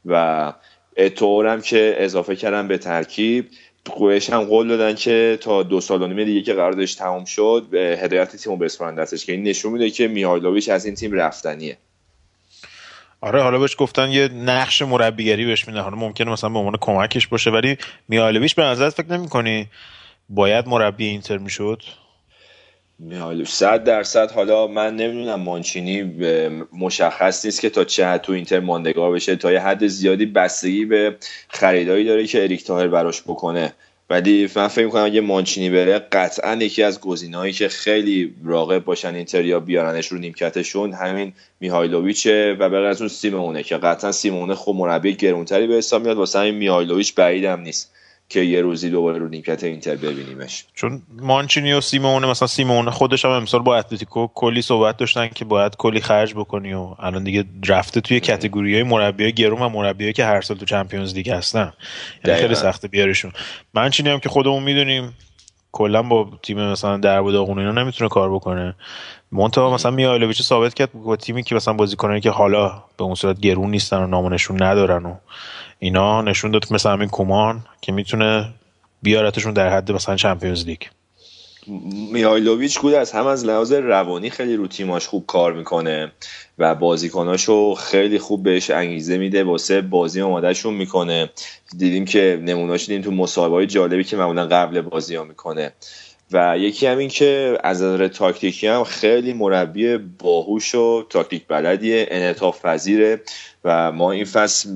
و اتورم که اضافه کردن به ترکیب قویش هم قول دادن که تا دو سال و نیم دیگه که قراردادش تموم شد به هدایت تیم رو بسپارن دستش که این نشون میده که میهایلوویچ از این تیم رفتنیه. آره حالا بهش گفتن یه نقش مربیگری بهش میدن. حالا ممکنه مثلا به عنوان کمکش باشه ولی میهایلوویچ به نظرت فکر نمی‌کنی باید مربی اینتر می‌شد؟ صد درصد. حالا من نمی‌دونم مانچینی مشخص نیست که تا چه حد تو اینتر ماندگار بشه. تا یه حد زیادی بستگی به خریدایی داره که اریک تاهر براش بکنه. ولی من فکر می‌کنم اگه مانچینی بره قطعا یکی از گزینه‌هایی که خیلی راغب باشن اینتر یا بیارنش رو نیمکتشون همین میهایلوویچه و به از اون سیمونه که قطعا سیمونه خب مربی گرونتری به حساب میاد واسه همین میهایلوویچ بعیدم نیست. که یه روزی دوباره رو نیمکت اینتر ببینیمش. چون مانچینی و سیمونه مثلا سیمونه خودش هم امسال با اتلتیکو کلی صحبت داشتن که باید کلی خرج بکنی و الان دیگه رفته توی کتگوری های مربی گرون و مربی که هر سال تو چمپیونز لیگ هستن. یعنی خیلی سخته بیارشون مانچینی هم که خودمون می‌دونیم کلا با تیم مثلا در و داغون اینا نمی‌تونه کار بکنه. مونتا مثلا میایلوویچ ثابت کرد با تیمی که مثلا بازیکنایی که حالا به اون صورت گرون نیستن و نامونشون ندارن و اینا نشون داد که مثلا همین کومان که می‌تونه بیارتشون در حد مثلا چمپیونز لیگ. میهایلوویچ گود از هم از لحاظ روانی خیلی رو تیماش خوب کار می‌کنه و بازیکناشو خیلی خوب بهش انگیزه میده واسه بازی آمادهشون می‌کنه. دیدیم که نموناش دیدیم تو مصاحبه جالبی که معمولا قبل بازی ها می‌کنه. و یکی هم این که از نظر تاکتیکی هم خیلی مربی باهوش و تاکتیک بلدیه انعطاف پذیره و ما این فصل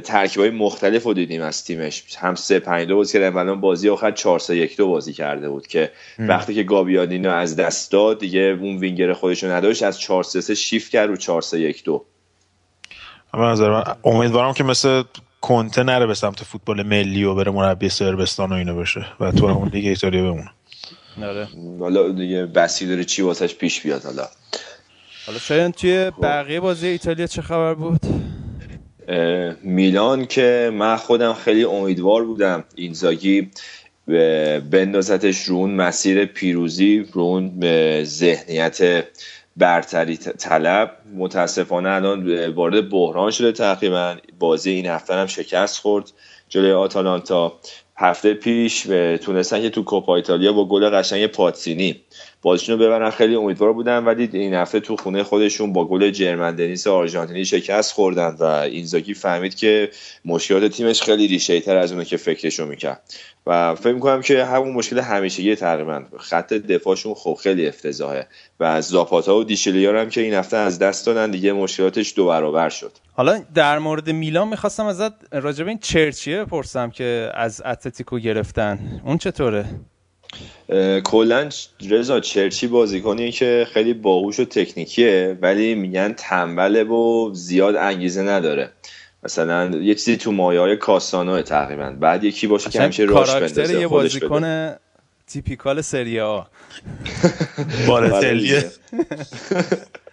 ترکیب های مختلف رو دیدیم از تیمش. هم سه پنج دو بازی کرده الان بازی آخر 4 3 1 2 بازی کرده بود که ام. وقتی که گابیادینی رو از دست داد دیگه اون وینگر خودش رو نداشت از 4 3 3 شیفت کرد رو 4 3 1 2 اما نظر من امیدوارم که مثل کنته نره به سمت فوتبال ملی و بره مربی سربستان و اینو بشه و تو همون لیگ ایتالیا بمونه. آره. حالا دیگه بسی داره چی واسش پیش بیاد حالا. حالا شاید توی بقیه بازی ایتالیا چه خبر بود؟ میلان که من خودم خیلی امیدوار بودم اینزاگی بندازتش رو اون مسیر پیروزی رو اون به ذهنیت برتری طلب. متاسفانه الان وارد بحران شده تقریبا. بازی این هفته هم شکست خورد جلوی آتالانتا. هفته پیش تونستن که تو کوپا ایتالیا با گل قشنگ پاتسینی بازیشون رو ببرن. خیلی امیدوار بودن ولی این هفته تو خونه خودشون با گل جرمن دنیس آرژانتینی شکست خوردن و اینزاگی فهمید که مشکلات تیمش خیلی ریشه تر از اونه که فکرشو می‌کرد. و فکر می‌کنم که همون مشکل همیشگی تقریبا. خط دفاعشون خب خیلی افتضاحه و زاپاتا و دیشلیار هم که این هفته از دست دادن دیگه مشکلاتش دو برابر شد. حالا در مورد میلان می‌خواستم ازت راجع به این چرچیه بپرسم که از اتلتیکو گرفتن. اون چطوره؟ کلا رضا چرچی بازیکنیه که خیلی باهوش و تکنیکیه ولی میگن تنبله و زیاد انگیزه نداره. مثلا یه چیزی تو مایه های کاستانو تقریبا. بعد یکی باشه که همیشه راش بندازه یه. بازیکن تیپیکال سری آ. بله.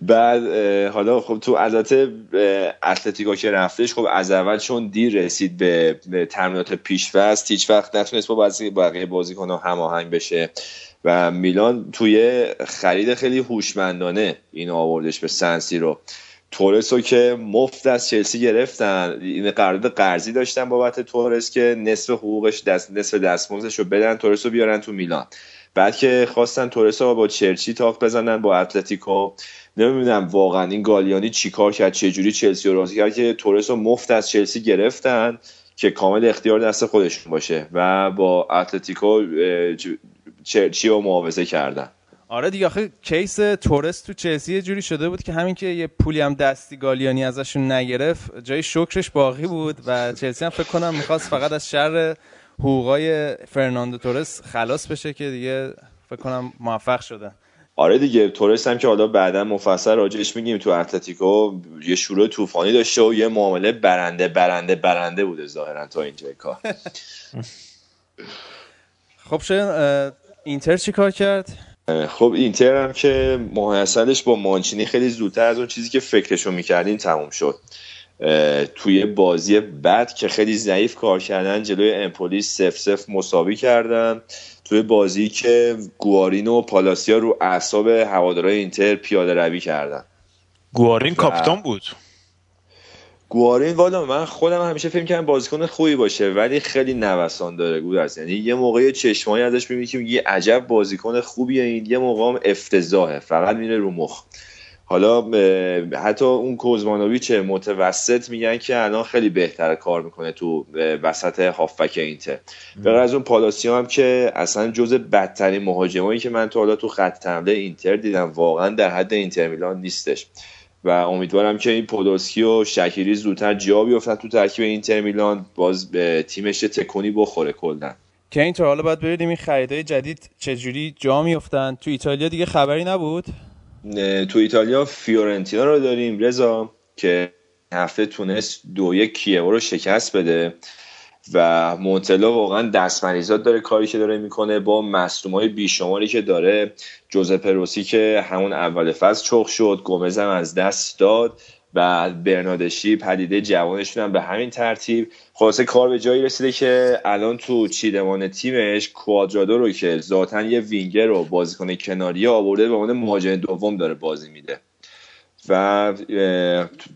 بعد حالا خب تو البته اتلتیکو که رفتش خب از اول چون دیر رسید به, تمرینات پیشفست هیچ وقت نتونست با بقیه بازیکن‌ها هماهنگ بشه. و میلان توی خرید خیلی هوشمندانه اینو آوردش به سنسی رو تورس رو که مفت از چلسی گرفتن این قرارداد قرضی داشتن بابت تورس که نصف حقوقش دست نصف دستمزدش رو بدن تورس رو بیارن تو میلان. بعد که خواستن تورس رو با چرچی تاق بزنن با اتلتیکو نمی‌دونم واقعا این گالیانی چیکار کرد چه جوری چلسی رو راضی کرد که تورس رو مفت از چلسی گرفتن که کامل اختیار دست خودشون باشه و با اتلتیکو چرچی رو معاوضه کردن. آره دیگه آخه کیس تورس تو چلسی یه جوری شده بود که همین که یه پولی هم دستی گالیانی ازشون نگرفت جای شکرش باقی بود و چلسی هم فکر کنم می‌خواست فقط از شر حقوقای فرناندو تورس خلاص بشه که دیگه فکر کنم موفق شدن آره دیگه تورس هم که حالا بعدا مفصل راجعش میگیم. تو اتلتیکو یه شروع طوفانی داشته و یه معامله برنده برنده برنده بوده ظاهرا تا اینجای کار. خب شاید اینتر چی کار کرد؟ خب اینتر هم که محصلش با مانچینی خیلی زودتر از اون چیزی که فکرشو می‌کردین تموم شد. توی بازی بعد که خیلی ضعیف کار کردن جلوی امپولی سف سف مساوی کردن. توی بازی که گوارینو و پالاسیا رو اعصاب هوادارهای اینتر پیاده روی کردن. گوارین کاپیتان بود. گوارین والا من خودم همیشه فکر کردم بازیکن خوبی باشه ولی خیلی نوسان داره گودرز یعنی یه موقع چشمایی ازش می‌بینی که میگی عجب بازیکن خوبیه این یه موقع هم افتضاحه فقط میره رو مخ. حالا حتی اون کوزمانویچ متوسط میگن که الان خیلی بهتر کار می‌کنه تو وسط هافک اینتر. به از اون پالاسیا هم که اصلا جز بدترین مهاجمایی که من تو حالا تو خط حمله اینتر دیدم واقعا در حد اینتر میلان نیستش. و امیدوارم که این پودوسکی و شکیری زودتر جا بیفتن تو ترکیب اینتر میلان باز به تیمش تکونی بخوره کلا. که اینطور حالا باید ببینیم این خریدای جدید چجوری جا میفتن تو ایتالیا دیگه خبری نبود؟ تو ایتالیا فیورنتینا رو داریم رضا که هفته تونست دو یک کیوو رو شکست بده و مونتلا واقعا دستمریزات داره کاری که داره می‌کنه با مصدوم های بیشماری که داره. جوزپه روسی که همون اول فصل چخ شد گومز از دست داد. و برنادشی پدیده جوانشون هم به همین ترتیب. خلاصه کار به جایی رسیده که الان تو چیدمان تیمش کوادرادو رو که ذاتا یه وینگر رو بازیکن کناری آورده به عنوان مهاجم دوم داره بازی میده. و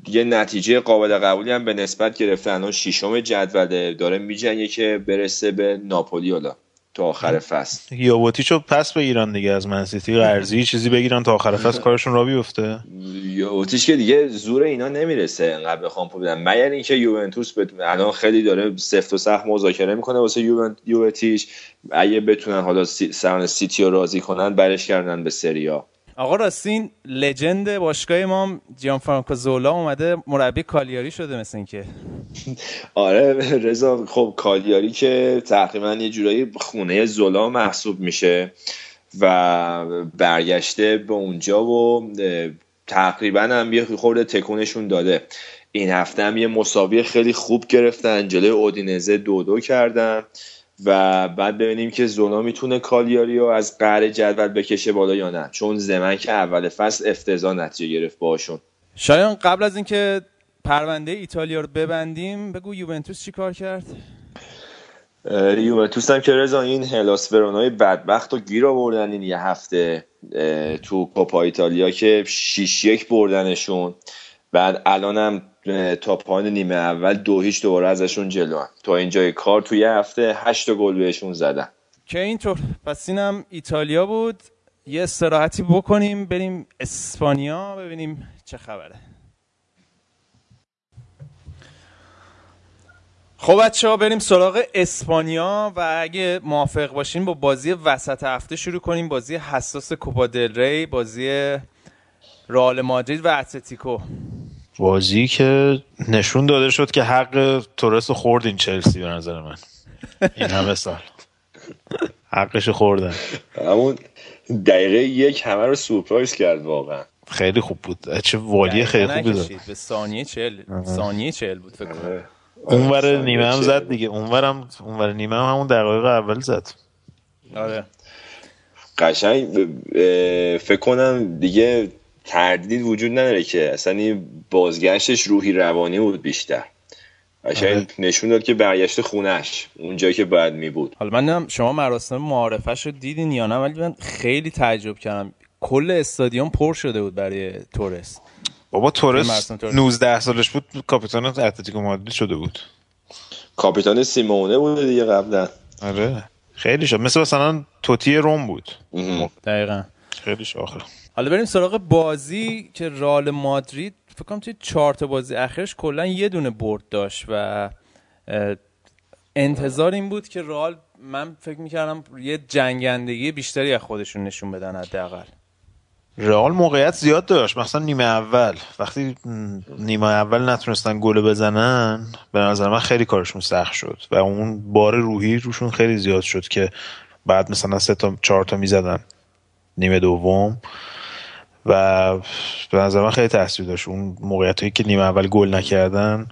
یه نتیجه قابل قبولی هم به نسبت گرفته. الان ششم جدوله. داره میجنگه که برسه به ناپولی حالا. تا آخر فصل. یاوتیچو پس بگیرن دیگه از منسیتی قرضی چیزی بگیرن تا آخر فصل کارشون را بیفته. یوتیش که دیگه زور اینا نمی‌رسه انقدر بخوام پول بدن. مگر اینکه یوونتوس بتونه الان خیلی داره سفت و سخت مذاکره می‌کنه واسه یوون- یوونتیش اگه بتونن حالا سی... سران سیتی رو راضی کنن برش کردن به سریا آقا راستین لجند باشگاه ما جیان فرانکو زولا اومده مربی کالیاری شده مثل اینکه. آره رضا خب کالیاری که تقریبا یه جورایی خونه زولا محسوب میشه و برگشته به اونجا و تقریبا هم یه خورده تکونشون داده. این هفته هم یه مساوی خیلی خوب گرفتن جلوی اودینزه دو دو کردن. و بعد ببینیم که زونا می‌تونه کالیاری رو از قهر جدول بکشه بالا یا نه. چون زمن که اول فصل افتضاح نتیجه گرفت باشون شایان قبل از اینکه پرونده ایتالیا رو ببندیم بگو یوونتوس چی کار کرد؟ یوونتوس هم که رضا این هلاس ورونای بدبخت و گیر آوردن این یه هفته تو کوپا ایتالیا که 6 یک بردنشون. بعد الان هم اه، تا پایان نیمه اول دو هیچ دوباره ازشون جلو تا اینجای کار تو یه هفته هشت گل بهشون زدن. که اینطور. پس اینم ایتالیا بود. یه استراحتی بکنیم بریم اسپانیا ببینیم چه خبره. خب بچه ها بریم سراغ اسپانیا و اگه موافق باشین با بازی وسط هفته شروع کنیم. بازی حساس کوپا دل ری بازی رئال مادرید و اتلتیکو. بازی که نشون داده شد که حق تورس رو خورد این چلسی به نظر من. این همه سال. حقش خوردن. همون دقیقه یک همه رو سورپرایز کرد واقعا. خیلی خوب بود. چه والی خیلی خوبی داد. نکشید. به ثانیه چهل. ثانیه چهل بود فکر کنم. اونور نیمه هم زد دیگه. اونورم اونور نیمه هم همون دقایق اول زد. آره. قشنگ فکر کنم دیگه تردید وجود نداره که. اصلا این بازگشتش روحی روانی بود بیشتر. قشنگ آره. نشون داد که برگشت خونش. اونجایی که باید می بود. حالا من شما مراسم معارفش رو دیدین یا نه ولی من خیلی تعجب کردم. کل استادیوم پر شده بود برای تورس بابا تورس مرسوم تورس. 19 سالش بود کاپیتان اتلتیکو مادرید شده بود. کاپیتان سیمونه بوده دیگه قبلا. آره. خیلی شد مثل مثلا توتی روم بود. دقیقا. خیلی شاخر حالا بریم سراغ بازی که رئال مادرید فکر کنم توی چهار تا بازی اخیرش کلا یه دونه برد داشت و انتظار این بود که رئال من فکر می‌کردم یه جنگندگی بیشتری از خودشون نشون بدن حداقل. رئال موقعیت زیاد داشت مثلا نیمه اول. وقتی نیمه اول نتونستن گل بزنن به نظر من خیلی کارشون سخت شد و اون بار روحی روشون خیلی زیاد شد که بعد مثلا سه تا چهار تا می‌زدن. نیمه دوم. و به نظر من خیلی تاثیر داشت. اون موقعیت هایی که نیمه اول گل نکردن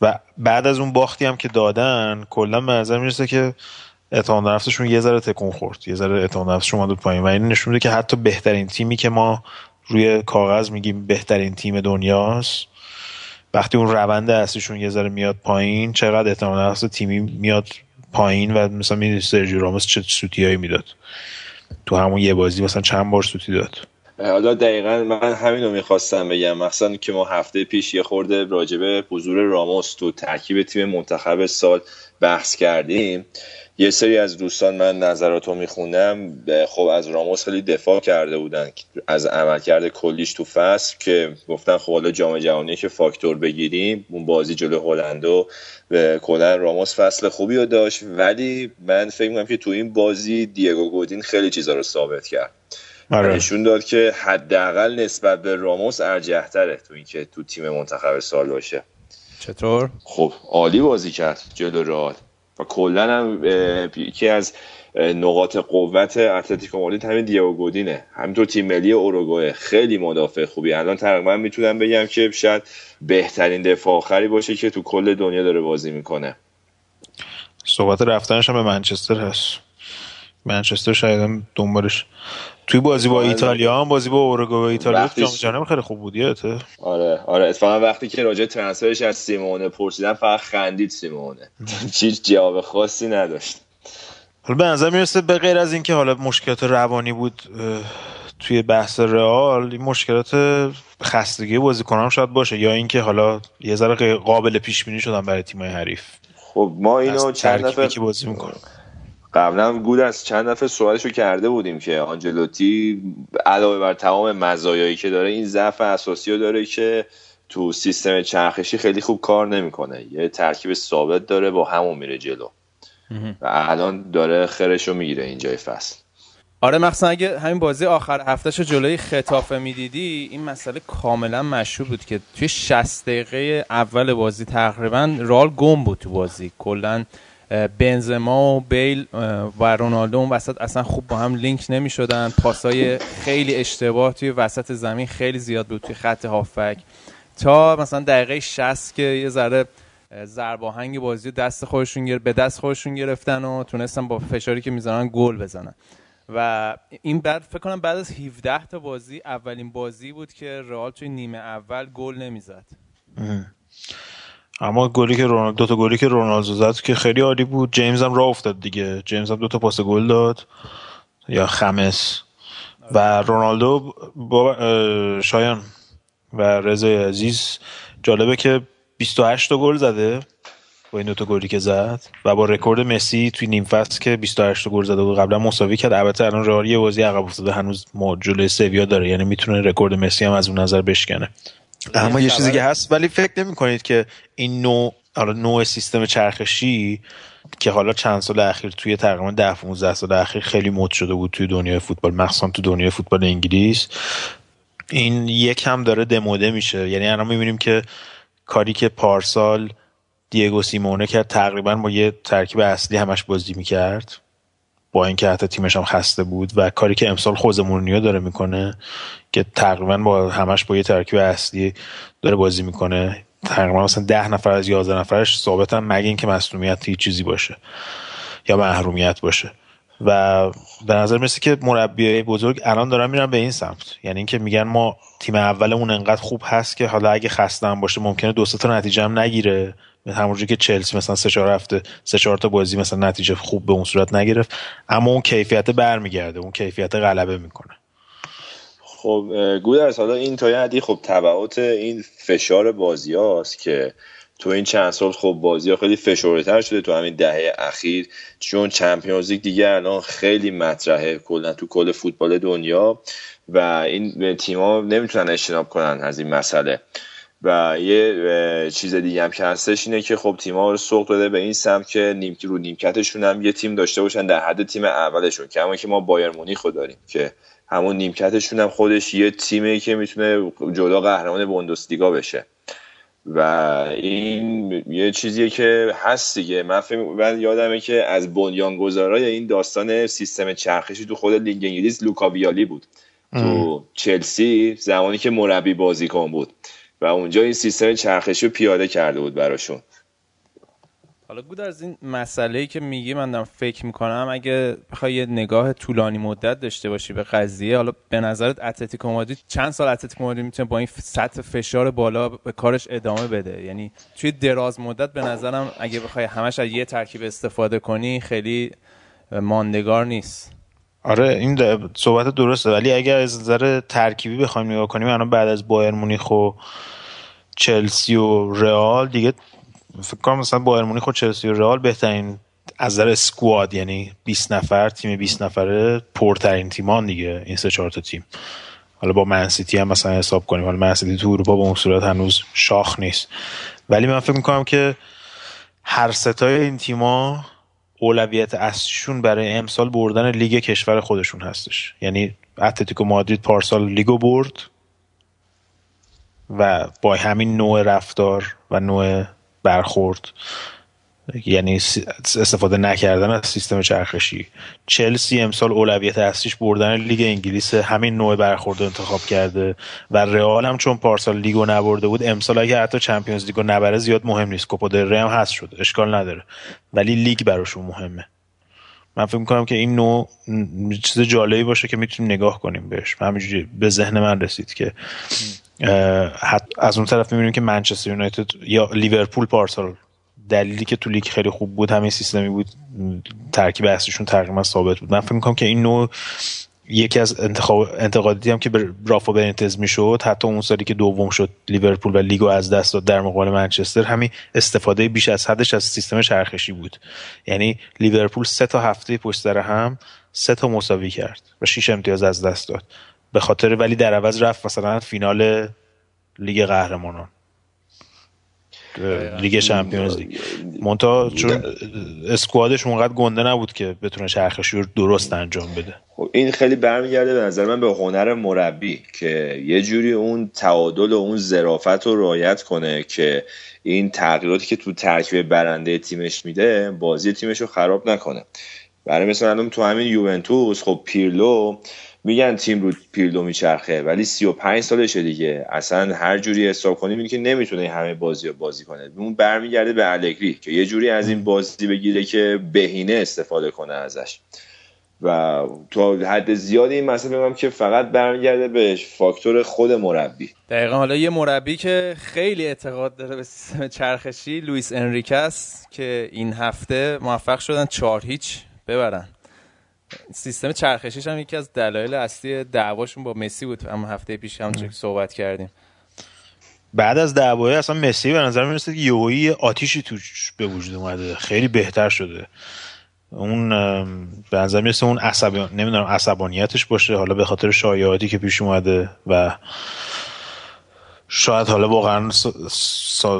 و بعد از اون باختی هم که دادن کلا به نظر می‌رسه که اعتماد نفسشون یه ذره تکون خورد. یه ذره اعتماد نفسشون اومد پایین. و این نشون میده که حتی بهترین تیمی که ما روی کاغذ میگیم بهترین تیم دنیاست وقتی اون روند اصلیشون یه ذره میاد پایین چقدر اعتماد نفس تیمی میاد پایین و مثلا می‌دونی سرجی راموس چه سوتیایی می‌داد. تو همون یه بازی مثلا چند بار سوتی داد. حالا دقیقا من همین رو می‌خواستم بگم. مثلا که ما هفته پیش یه خورده راجبه حضور راموس تو ترکیب تیم منتخب سال بحث کردیم. یه سری از دوستان من نظرات رو میخوندم. خب از راموس خیلی دفاع کرده بودن. از عملکرد کلیش تو فصل که گفتن خب حالا جام جهانی که فاکتور بگیریم اون بازی جلو هلندو و کلا راموس فصل خوبی رو داشت. ولی من فکر می‌کنم که تو این بازی دیگو گودین خیلی چیزا رو ثابت کرد. آره. نشون داد که حداقل نسبت به راموس ارجحتره تو اینکه تو تیم منتخب سال باشه. چطور؟ خب عالی بازی کرد جلو رئال. و کلا هم یکی از نقاط قوت اتلتیکو مادرید همین دیگو گودینه. همینطور تیم ملی اوروگوئه. خیلی مدافع خوبی. الان تقریبا می‌تونم بگم که شاید بهترین دفاع آخری باشه که تو کل دنیا داره بازی می‌کنه. صحبت رفتنش هم به منچستر هست. منچستر شاید هم دنبالش. توی بازی با آره. ایتالیا هم بازی با اوروگوئه و ایتالیا جام جهانی هم خیلی خوب بود یادته آره آره. اتفاقا وقتی که راجع ترنسفرش از سیمونه پرسیدن فقط خندید سیمونه. چیز جواب خاصی نداشت. حالا به نظر می‌رسه به غیر از اینکه حالا مشکلات روانی بود توی بحث رئال این مشکلات خستگی بازیکنان شاید باشه یا اینکه حالا یه ذره قابل پیش بینی شدن برای تیم‌های حریف. خب ما اینو چند دفعه بازی می‌کنه قبلا گود از چند دفعه سوالشو کرده بودیم که آنجلوتی علاوه بر تمام مزایایی که داره این ضعف اساسی رو داره که تو سیستم چرخشی خیلی خوب کار نمی‌کنه. یه ترکیب ثابت داره با همون میره جلو. و الان داره خرشو می‌گیره اینجای فصل. آره مخصوصا اگه همین بازی آخر هفتهش جلوی خطافه می‌دیدی این مسئله کاملا مشهور بود که توی 60 دقیقه اول بازی تقریبا رال گم بود تو بازی. کلا بنزما و بیل و رونالدو اون وسط اصلا خوب با هم لینک نمی شدن پاسای خیلی اشتباه توی وسط زمین خیلی زیاد بود توی خط هافک. تا مثلا دقیقه 60 که یه ذره اه، ضرب آهنگ بازی دست خودشون گرفت به دست خودشون گرفتن و تونستن با فشاری که می‌زنن گل بزنن. و این بعد فکر کنم بعد از 17 تا بازی اولین بازی بود که رئال توی نیمه اول گل نمی‌زد. اما گلی که رونالدو دو تا گلی که رونالدو زد که خیلی عالی بود. جیمز هم راه افتاد دیگه. جیمز هم دو تا پاس گل داد. یا خامس. و رونالدو با شایان و رضا عزیز جالبه که 28 تا گل زده با این دو تا گلی که زد. و با رکورد مسی توی نیم فصل که 28 تا گل زده بود. قبلا مساوی کرد. البته الان رئال یه بازی عقب افتاده. هنوز جلوی سویا داره. یعنی می‌تونه رکورد مسی هم از اون نظر بشکنه. اما یه چیزی که هست ولی فکر نمی کنید که این نوع حالا نوع سیستم چرخشی که حالا چند سال اخیر توی تقریبا 10 15 سال اخیر خیلی مد شده بود توی دنیای فوتبال مخصوصا تو دنیای فوتبال انگلیس این یک هم داره دموده میشه. یعنی الان می‌بینیم که کاری که پارسال دیگو سیمونه کرد تقریبا با یه ترکیب اصلی همش بازی می‌کرد. با اینکه حتی تیمش هم خسته بود و کاری که امسال خوز مورینیو داره می‌کنه که تقریبا با همش با یه ترکیب اصلی داره بازی می‌کنه تقریبا مثلا ده نفر از یازده نفرش ثابتن مگه اینکه مصونیت هیچ چیزی باشه یا محرومیت باشه. و به نظر مثل که مربیای بزرگ الان دارن میرن به این سمت. یعنی اینکه میگن ما تیم اولمون انقدر خوب هست که حالا اگه خسته باشه ممکنه دو تا نتیجه هم نگیره. همونجوری که چلسی مثلا سه چهار هفته سه چهار تا بازی مثلا نتیجه خوب به اون صورت نگرفت. اما اون کیفیت برمیگرده اون کیفیت غلبه می‌کنه. خب اه، گودرز حالا این تا حدی خب تبعات این فشار بازی هاست که تو این چند سال خب بازی ها خیلی فشرده شده تو همین دهه اخیر. چون چمپیونز لیگ دیگه الان خیلی مطرحه کلا تو کل فوتبال دنیا و این تیم‌ها نمی‌تونن اجتناب کنن از این مسئله. و یه چیز دیگه هم که هستش اینه که خب تیم‌ها رو سوق داده به این سمت که نیم رو نیمکتشون هم یه تیم داشته باشن در حد تیم اولشون که همون که ما بایر مونیخ رو داریم که همون نیمکتشون هم خودش یه تیمی که می‌تونه جدا قهرمان بوندسلیگا بشه. و این یه چیزیه که هست دیگه. من من یادمه که از بنیانگذارای این داستان سیستم چرخشی تو خود لیگ انگلیس لوکا ویالی بود. تو چلسی زمانی که مربی بازیکن بود. و اونجا این سیستم چرخشی رو پیاده کرده بود براشون. حالا گودرز این مسئله که میگی من دارم فکر می‌کنم اگه بخوای یه نگاه طولانی مدت داشته باشی به قضیه حالا به نظرت اتلتیکو مادرید چند سال اتلتیکو مادرید می‌تونه با این سطح فشار بالا به کارش ادامه بده؟ یعنی توی دراز مدت به نظرم اگه بخوای همش از یه ترکیب استفاده کنی خیلی ماندگار نیست. آره این صحبت درسته ولی اگر از نظر ترکیبی بخوایم نگاه کنیم الان بعد از بایر مونیخ و چلسی و رئال دیگه فکر کنم مثلا بایر مونیخ و چلسی و رئال بهترین از نظر اسکواد یعنی 20 نفر تیم 20 نفره پرترین تیمان دیگه این سه چهار تا تیم. حالا با منسیتی هم مثلا حساب کنیم حالا منسیتی تو اروپا به اون صورت هنوز شاخ نیست. ولی من فکر می‌کنم که هر سه تای این تیما اولویت اصلیشون برای امسال بردن لیگ کشور خودشون هستش. یعنی اتلتیکو مادرید پارسال لیگو برد و با همین نوع رفتار و نوع برخورد یعنی استفاده نکردن از سیستم چرخشی. چلسی امسال اولویت اصلیش بردن لیگ انگلیس. همین نوع برخورد رو انتخاب کرده و رئال هم چون پارسال لیگو نبرده بود امسال اگه حتی Champions League و نبره زیاد مهم نیست. کوپا دل هم هست شد اشکال نداره. ولی لیگ براشون مهمه. من فکر می‌کنم که این نوع چیز جالبی باشه که می‌تونیم نگاه کنیم بهش. همینجوری به ذهن من رسید که از اون طرف می‌بینیم که منچستر یونایتد یا لیورپول پارسال دلیلی که تو لیگ خیلی خوب بود همین سیستمی بود ترکیب اصلیشون تقریبا ثابت بود. من فکر می‌کنم که این نوع یکی از انتخاب انتقاداتی هم که به رافا بنیتز می‌شد حتی اون سالی که دوم شد لیورپول و لیگو از دست داد در مقابل منچستر همین استفاده بیش از حدش از سیستم چرخشی بود. یعنی لیورپول سه تا هفته پشت سر هم سه تا مساوی کرد و شیش امتیاز از دست داد. به خاطر ولی در عوض رفت مثلا فینال لیگ قهرمانان. لیگ Champions League. منتها چون اسکوادش اونقدر گنده نبود که بتونه چرخشی رو درست انجام بده. خب این خیلی برمیگرده به نظر من به هنر مربی که یه جوری اون تعادل و اون ظرافت رو رعایت کنه که این تغییراتی که تو ترکیب برنده تیمش میده بازی تیمش رو خراب نکنه. برای مثلا تو همین یوونتوس خب پیرلو میگن تیم رو پیرلو میچرخه ولی 35 سالشه دیگه. اصلا هر جوری حساب کنی میگه که نمی‌تونه همه بازی رو بازی کنه. اون برمیگرده به الگری که یه جوری از این بازی بگیره که بهینه استفاده کنه ازش. و تا حد زیادی این مسئله بگم که فقط برمیگرده به فاکتور خود مربی. دقیقا حالا یه مربی که خیلی اعتقاد داره به سیستم چرخشی لوئیس انریکه‌س که این هفته موفق شدن چهار هیچ ببرن. سیستم چرخشیش هم یکی از دلایل اصلی دعواشون با مسی بود. اما هفته پیش هم صحبت کردیم. بعد از دعوای اصلا مسی به نظر می‌رسه که یهویی آتیشی توش به وجود اومده. خیلی بهتر شده. اون به نظر می‌رسه اون عصبی نمی‌دونم عصبانیتش باشه. حالا به خاطر شایعاتی که پیش اومده و شاید حالا واقعا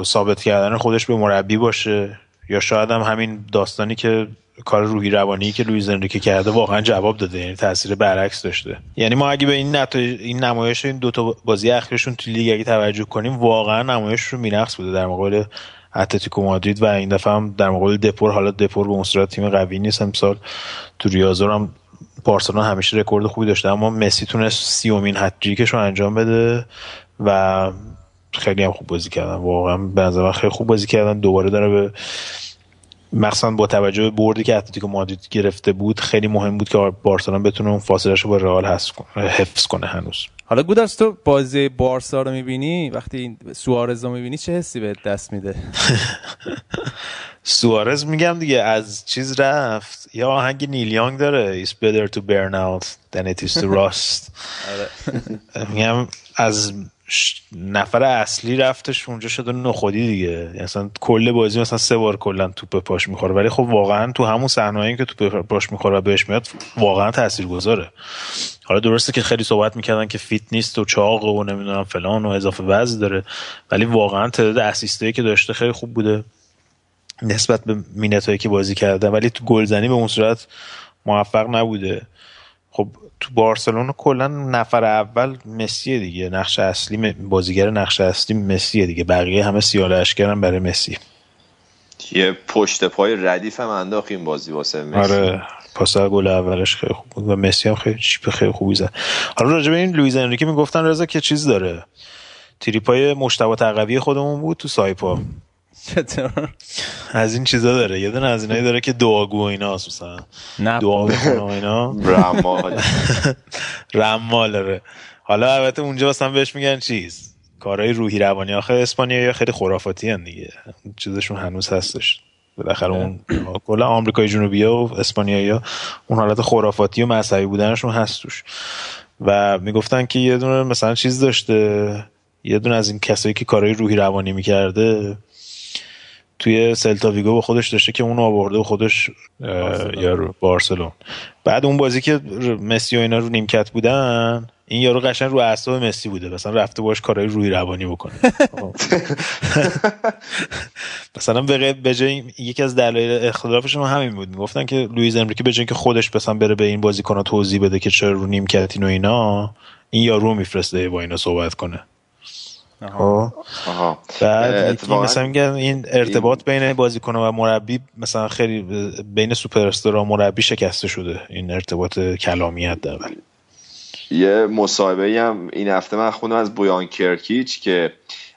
ثابت کردن خودش به مربی باشه. یا شاید هم همین داستانی که کار روحی روانی که لوئیز انریکه کرده واقعا جواب داده یعنی تاثیر برعکس داشته. یعنی ما اگه به این نتایج این نمایش این دو تا بازی اخیرشون تو لیگ اگه توجه کنیم واقعا نمایش رو مینقص بوده. در مقابل اتلتیکو مادرید و این دفعه هم در مقابل دپور حالا دپور به اون تیم قوی نیست. امسال تو ریاضور هم بارسلونا همیشه رکورد خوبی داشته اما مسی تونست سی‌امین هتریکش رو انجام بده و خیلی هم خوب بازی کردن. واقعا به خیلی خوب بازی کردن. دوباره داره به مخصوصا با توجه به بردی که اتلتیکو مادرید گرفته بود خیلی مهم بود که بارسلونا بتونه اون فاصله رو با رئال حفظ کنه هنوز. حالا گودرز تو بازی بارسا رو می‌بینی؟ وقتی این سوارز رو می‌بینی چه حسی به دست میده؟ سوارز میگم دیگه از چیز رفت. یا آهنگ نیل یانگ داره. It's better to burn out than it is to rust. میگم از نفر اصلی رفتش اونجا شده نخودی دیگه. اصلا کل بازی مثلا سه بار کلا توپ پاش می‌خوره. ولی خب واقعا تو همون صحنه‌ای که توپ پاش می‌خوره و بهش میاد واقعا تاثیرگذاره. حالا درسته که خیلی صحبت می‌کردن که فیت نیست و چاق و نمی‌دونم فلان و اضافه وزن داره ولی واقعا تعداد اسیستایی که داشته خیلی خوب بوده نسبت به مینت هایی که بازی کرده. ولی تو گلزنی به اون صورت موفق نبوده. تو بارسلونا کلا نفر اول مسیه دیگه. نقش اصلی بازیگر نقش اصلی مسیه دیگه. بقیه همه سیاله اشکرن برای مسی. یه پشت پای ردیف هم انداخت این بازی واسه مسی. آره. پاس گل اولش خیلی خوب بود و مسی هم خیلی چیپ خیلی خوبی زد. حالا راجع به این لوئیز انریکه می‌گفتن رضا که چیز داره. تریپای مشتبه تقوی خودمون بود تو سایپا. چطور؟ از این چیزا داره. یه دونه از اینایی داره که دعاگو و اینا مثلا نه. دعا و اینا. رمال. رمال داره حالا البته اونجا مثلا بهش میگن چیز؟ کارهای روحی روانی. آخه اسپانیا خیلی خرافاتی هن دیگه. چیزشون هنوز هستش. بالاخره اون کلا آمریکای جنوبی و اسپانیایی اون حالت خرافاتی و مذهبی بودنشون هست توش. و می‌گفتن که یه دونه مثلا چیز داشته. یه دونه از این کسایی که کارهای روحی روانی می‌کرده توی سلتا ویگو با خودش داشته که اون آورده و خودش یارو بارسلون بعد اون بازی که مسی و اینا رو نیمکت بودن این یارو قشنگ رو اعصاب مسی بوده. مثلا رفته باش کارهای روحی روانی بکنه. مثلا به به جای یکی از دلایل اختلافشون همین بود. می‌گفتن که لوئیز انریکه به جای اینکه خودش مثلا بره به این بازیکن‌ها توضیح بده که چرا رو نیمکتین و اینا این یارو میفرسته با اینا صحبت کنه. خب. آها. بعد اتفاقاً مثلا میگن این ارتباط بین بازیکن و مربی مثلا خیلی بین سوپر استار و مربی شکسته شده این ارتباط کلامی حداقل. یه مصاحبه هم این هفته من خوندم از بویان کرکیچ که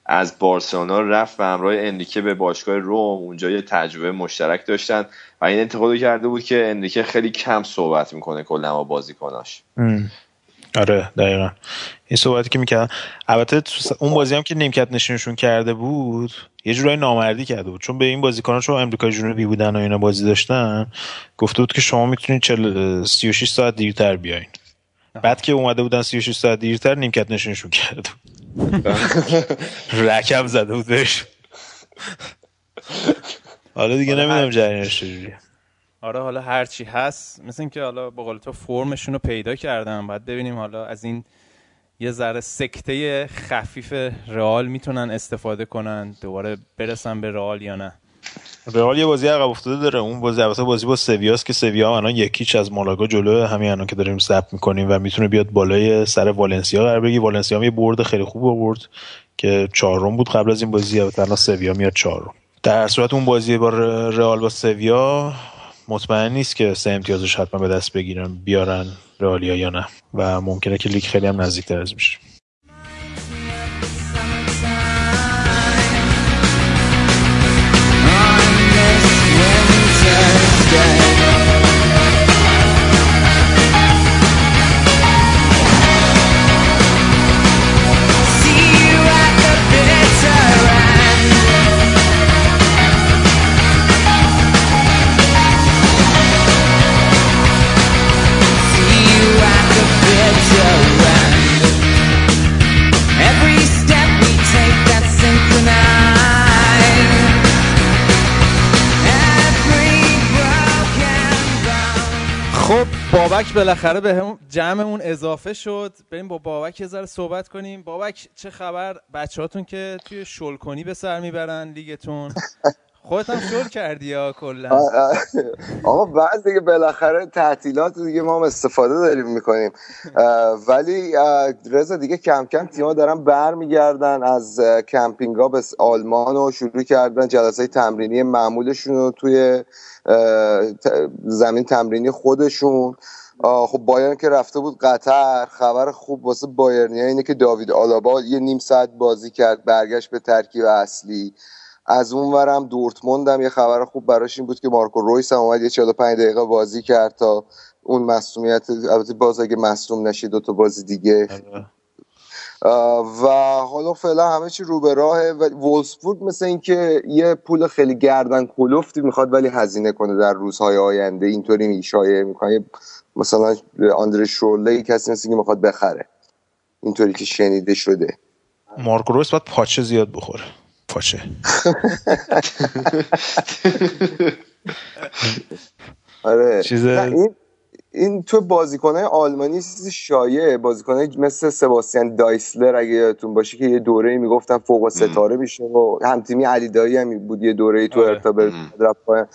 از بارسلونا رفت و همراه انریکه به باشگاه روم اونجا یه تجربه مشترک داشتن و این انتقاد کرده بود که انریکه خیلی کم صحبت می‌کنه کلا با بازیکناش. آره دقیقا. این صحبتی که می‌کردن البته اون بازی هم که نیمکت نشینشون کرده بود یه جورایی نامردی کرده بود. چون به این بازیکنان چون امریکای جنوبی بودن و اینا بازی داشتن گفته بود که شما می‌تونید 40 36 ساعت دیرتر بیاین. بعد که اومده بودن 36 ساعت دیرتر نیمکت نشینشون کرده بود. رکب زده بود بهش. حالا دیگه حالا نمی‌دونم جریانش چجوریه. آره حالا هرچی هست مثل اینکه حالا به قول تو فرمشون رو پیدا کردن باید ببینیم حالا از این یه ذره سکته خفیف رئال می‌تونن استفاده کنن. دوباره برسن به رئال یا نه؟ رئال یه بازی عقب افتاده داره. اون بازی البته بازی با سویاس که سویا الان یکیچ از مالاگا جلو همین الان که داریم ضبط می‌کنیم و می‌تونه بیاد بالای سر والنسیا قرار بگیره. والنسیا هم یه برد خیلی خوب آورد که چهارم بود قبل از این بازی. البته الان سویا میاد چهارم. در صورت اون بازی با رئال با سویا مطمئن نیست که سه امتیازش حتما به دست بگیرن بیارن رئالیا یا نه. و ممکنه که لیگ خیلی هم نزدیکتر از میشه. Every بابک بالاخره به هم جمعمون اضافه شد. بریم با بابک یه ذره صحبت کنیم. بابک چه خبر؟ بچه هاتون که توی شلکنی به سر می‌برن لیگتون. خودت هم شل کردی یا کلا؟ آقا بعد دیگه بالاخره تعطیلات دیگه ما هم استفاده داریم می‌کنیم. ولی رضا دیگه کم کم تیما دارن برمیگردن از اه، کمپینگ ها به آلمان و شروع کردن جلسه تمرینی معمولشون رو توی زمین تمرینی خودشون. خب بایرن که رفته بود قطر خبر خوب واسه بایرنی اینه که داوید آلابا یه نیم ساعت بازی کرد برگشت به ترکیب اصلی. از اون ورم دورتموند هم یه خبر خوب براش این بود که مارکو رویس هم اومد یه 45 دقیقه بازی کرد تا اون مصومیت البته باز اگه مصوم نشید دو تا بازی دیگه. آه، و حالا فعلا همه چی رو به راهه. و وولسبورگ مثل اینکه یه پول خیلی گردن کلفتی می‌خواد ولی هزینه کنه در روزهای آینده. اینطوری میشایه می‌کنه. مثلا آندره شورله کسی مثل که می‌خواد بخره. اینطوری که شنیده شده. مارکو رویس باید پاچه زیاد بخوره. پاچه. آره. چیز- نه، این این تو بازیکنهای آلمانی چیز شایعه. بازیکنهای مثل سباستیان دایسلر اگه یادتون باشه که یه دوره می‌گفتن فوق ستاره میشه و همتیمی علی دایی هم بود یه دوره تو آره.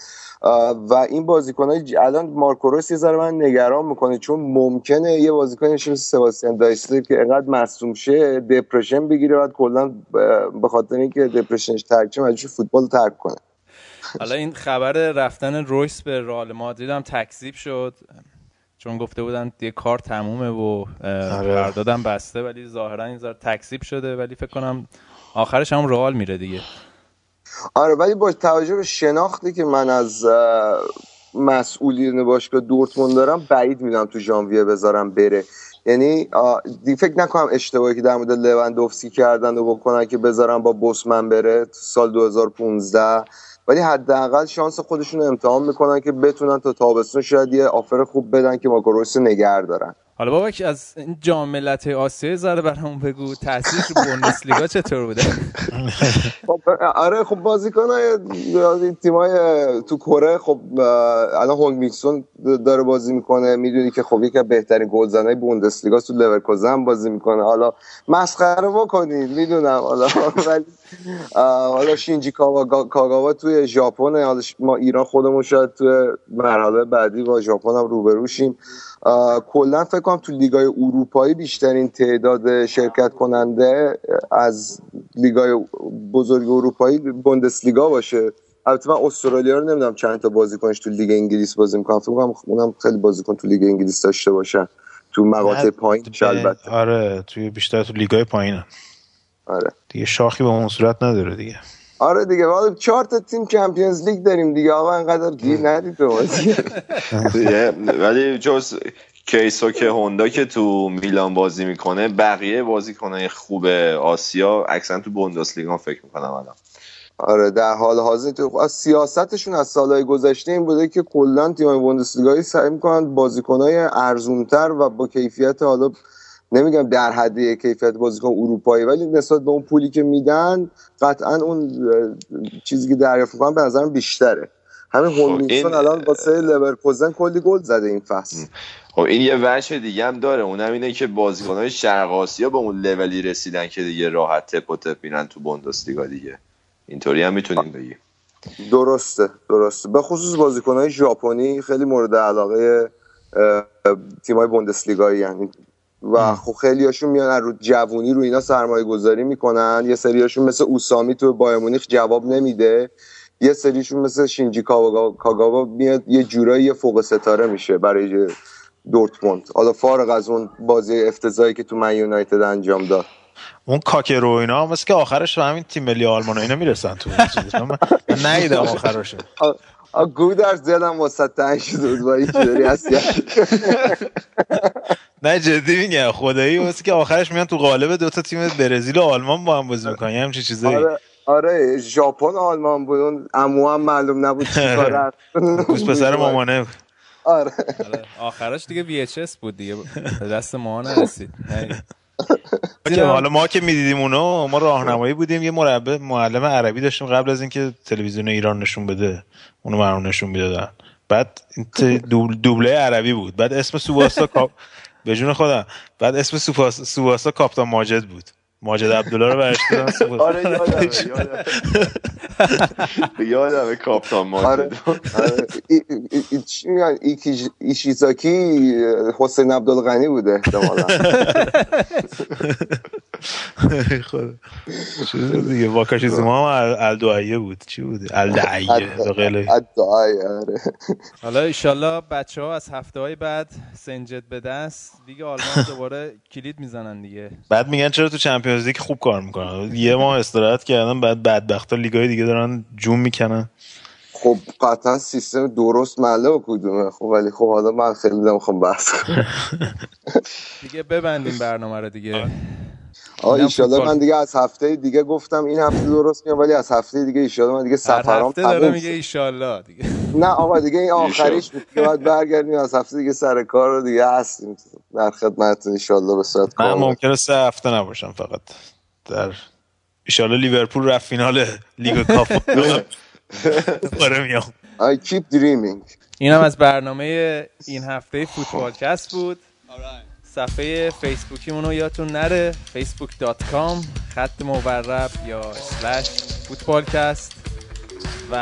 آه، و این بازیکنهای ج- الان مارکو رویس یه ذره من نگران می‌کنه چون ممکنه یه بازیکن مثل سباستیان دایسلر که انقدر مصدوم شه دپرشن بگیره بعد کلا به خاطر اینکه دپرشنش ترک شه مجبور فوتبال ترک کنه. حالا این خبر رفتن رویس به رئال مادرید هم تکذیب شد. چون گفته بودن دیگه کار تمومه و آره. قراردادم بسته ولی ظاهرا این ذره تکذیب شده ولی فکر کنم آخرش هم رئال میره دیگه. آره ولی با توجه به شناختی که من از مسئولین باشگاه دورتموند دارم بعید می‌دونم تو ژانویه بذارم بره. یعنی فکر نکنم اشتباهی که در مورد لوندوفسکی کردن و بکنن که بذارن با بوسمن بره تو سال 2015 ولی حداقل شانس خودشون رو امتحان می‌کنن که بتونن تا تابستون شاید یه آفر خوب بدن که ماکو رویس رو نگه دارن. حالا بابک از این جام ملت‌های آسیا ذره برامون بگو. تاثیرش رو بوندسلیگا چطور بوده؟ خب آره خب بازیکن های تیمای تو کره خب الان هونگ میکسون داره بازی می‌کنه. می‌دونی که خب یکی بهترین گلزنای بوندسلیگا تو لورکوزن بازی می‌کنه. حالا مسخره بکنید می‌دونم. حالا ولی حالا شینجی کاگاوا توی ژاپن حالا ما ایران خودمون شاید توی مرحله بعدی با ژاپن هم روبروشیم کلا فکر کنم تو لیگای اروپایی بیشترین تعداد شرکت کننده از لیگای بزرگ اروپایی بوندسلیگا باشه. البته من استرالیا رو نمی‌دونم چند تا بازیکنش تو لیگ انگلیس بازی می‌کنم فکر کنم اونم خیلی بازیکن تو لیگ انگلیس داشته باشن. تو مقاطع پایین البته. آره توی بیشتر تو لیگای پایینن آره. دیگه شاخی به اون صورت نداره دیگه. آره دیگه حالا چهار تا تیم Champions League داریم دیگه. آقا انقدر گیر ندید به بازی. ولی جز کیسوکه هوندا که تو میلان بازی می‌کنه بقیه بازیکنهای خوب آسیا اکثرا تو بوندسلیگا فکر می‌کنم الان. آره در حال حاضر تو سیاستشون از سالهای گذشته این بوده که کلا تیم‌های بوندسلیگایی سعی می‌کنن بازیکنای ارزونتر و با کیفیت حالا نمیگم در حد کیفیت بازیکن اروپایی ولی نسبت به اون پولی که میدن قطعا اون چیزی که دریافت می‌کنن به نظرم بیشتره. همین خب، هولمینسون این- الان واسه لورکوزن کلی گل زده این فصل. خب این یه وجه دیگه هم داره. اونم اینه که بازیکنهای شرق آسیا به اون لولی رسیدن که دیگه راحت تپ و تپ میرن تو بوندسلیگا دیگه. اینطوری هم می‌تونیم بگیم. درسته درسته. به خصوص بازیکنهای ژاپنی خیلی مورد علاقه تیمای بوندسلیگایی یعنی و خب خیلی هاشون میان از رو جوونی رو اینا سرمایه گذاری می‌کنن. یه سریاشون مثل اوسامی تو بایر مونیخ جواب نمیده. یه سریشون مثل شینجی کاگاوا میاد یه جورایی یه فوق ستاره میشه برای دورتموند. حالا فارغ از اون بازی افتضاحی که تو من یونایتد انجام داد. اون کاکرو اینا مثل که آخرش به همین تیم ملی آلمان و اینا می‌رسن تو. من من ندیدم آخرشو آ- آ، گودرز دلم واسه تنگ شده بود با این چیزاری هستی. نه جدی میگم خدایی مثل که آخرش میان تو قالب دوتا تیم برزیل و آلمان با هم بازی می‌کنن یه همچین چیزایی. آره آره ژاپن آلمان بود اون عمو هم معلوم نبود چی کاره دوست پسر مامانه بود. آره. آره، آخرش دیگه VHS بود دیگه دست ما نرسید. حالا ما که می‌دیدیم اونو ما راهنمایی بودیم یه مربع معلم عربی داشتیم قبل از اینکه تلویزیون ایران نشون بده اونو برام نشون می‌دادن. بعد دوبله عربی بود. بعد اسم سواسا کاپ به جون خودم. بعد اسم سواسا کاپتان ماجد بود. ماجد عبدالله رو برش سواسا. آره یادمه یادمه کاپتان آره ماجد. آره. ای- چی میگن؟ ایشیزاکی حسین عبدالغنی بوده احتمالا. خدا. دیگه واکاشی زوما هم ال- الدعایه بود. چی بود الدعایه ادعای آره. حالا ایشالله بچه ها از هفته های بعد سنجد به دست. لیگ آلمان دوباره کلید می‌زنن دیگه. بعد میگن چرا تو چمپیونز لیگ خوب کار می‌کنن. یه ماه استراحت کردن بعد بدبختا لیگای دیگه دارن جون می‌کنن. خب قطعا سیستم درست مله و کدومه. خب ولی خب حالا من خیلی نمی‌خوام بحث کنم. دیگه ببندیم برنامه رو دیگه. آقا فوتبال. من دیگه از هفته دیگه گفتم این هفته درست میام ولی از هفته دیگه ایشالله من دیگه سفرام هفته داره تموم میگه شد. ایشالله دیگه. نه آقا دیگه این آخریش بود که باید برگردیم از هفته دیگه سر کار رو دیگه هستیم. در خدمتتون ایشالله به صورت من کامل. ممکنه سه هفته نباشم فقط. در ایشالله لیورپول رفت فینال League Cup. دوباره میام. I keep dreaming. اینم از برنامه این هفته فوتبالکست بود. صفحه فیسبوکیمون رو یادتون نره. facebook.com خط مورب یا slash فوتبالکست و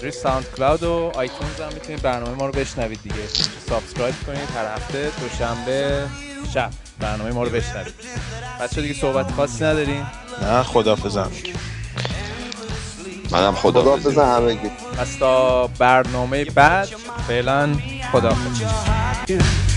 روی SoundCloud و iTunes هم می‌تونید برنامه ما رو بشنوید دیگه. subscribe کنید هر هفته دوشنبه شب برنامه ما رو بشنوید. بچه دیگه صحبت خاصی ندارین؟ نه خدافظم منم خدا همگی پس تا برنامه بعد فعلا خداحافظ.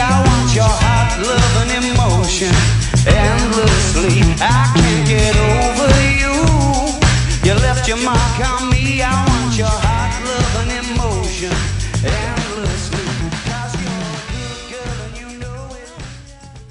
I. Want your heart, love, and emotion endlessly. I can't get over you. You left your mark on me. I want your heart.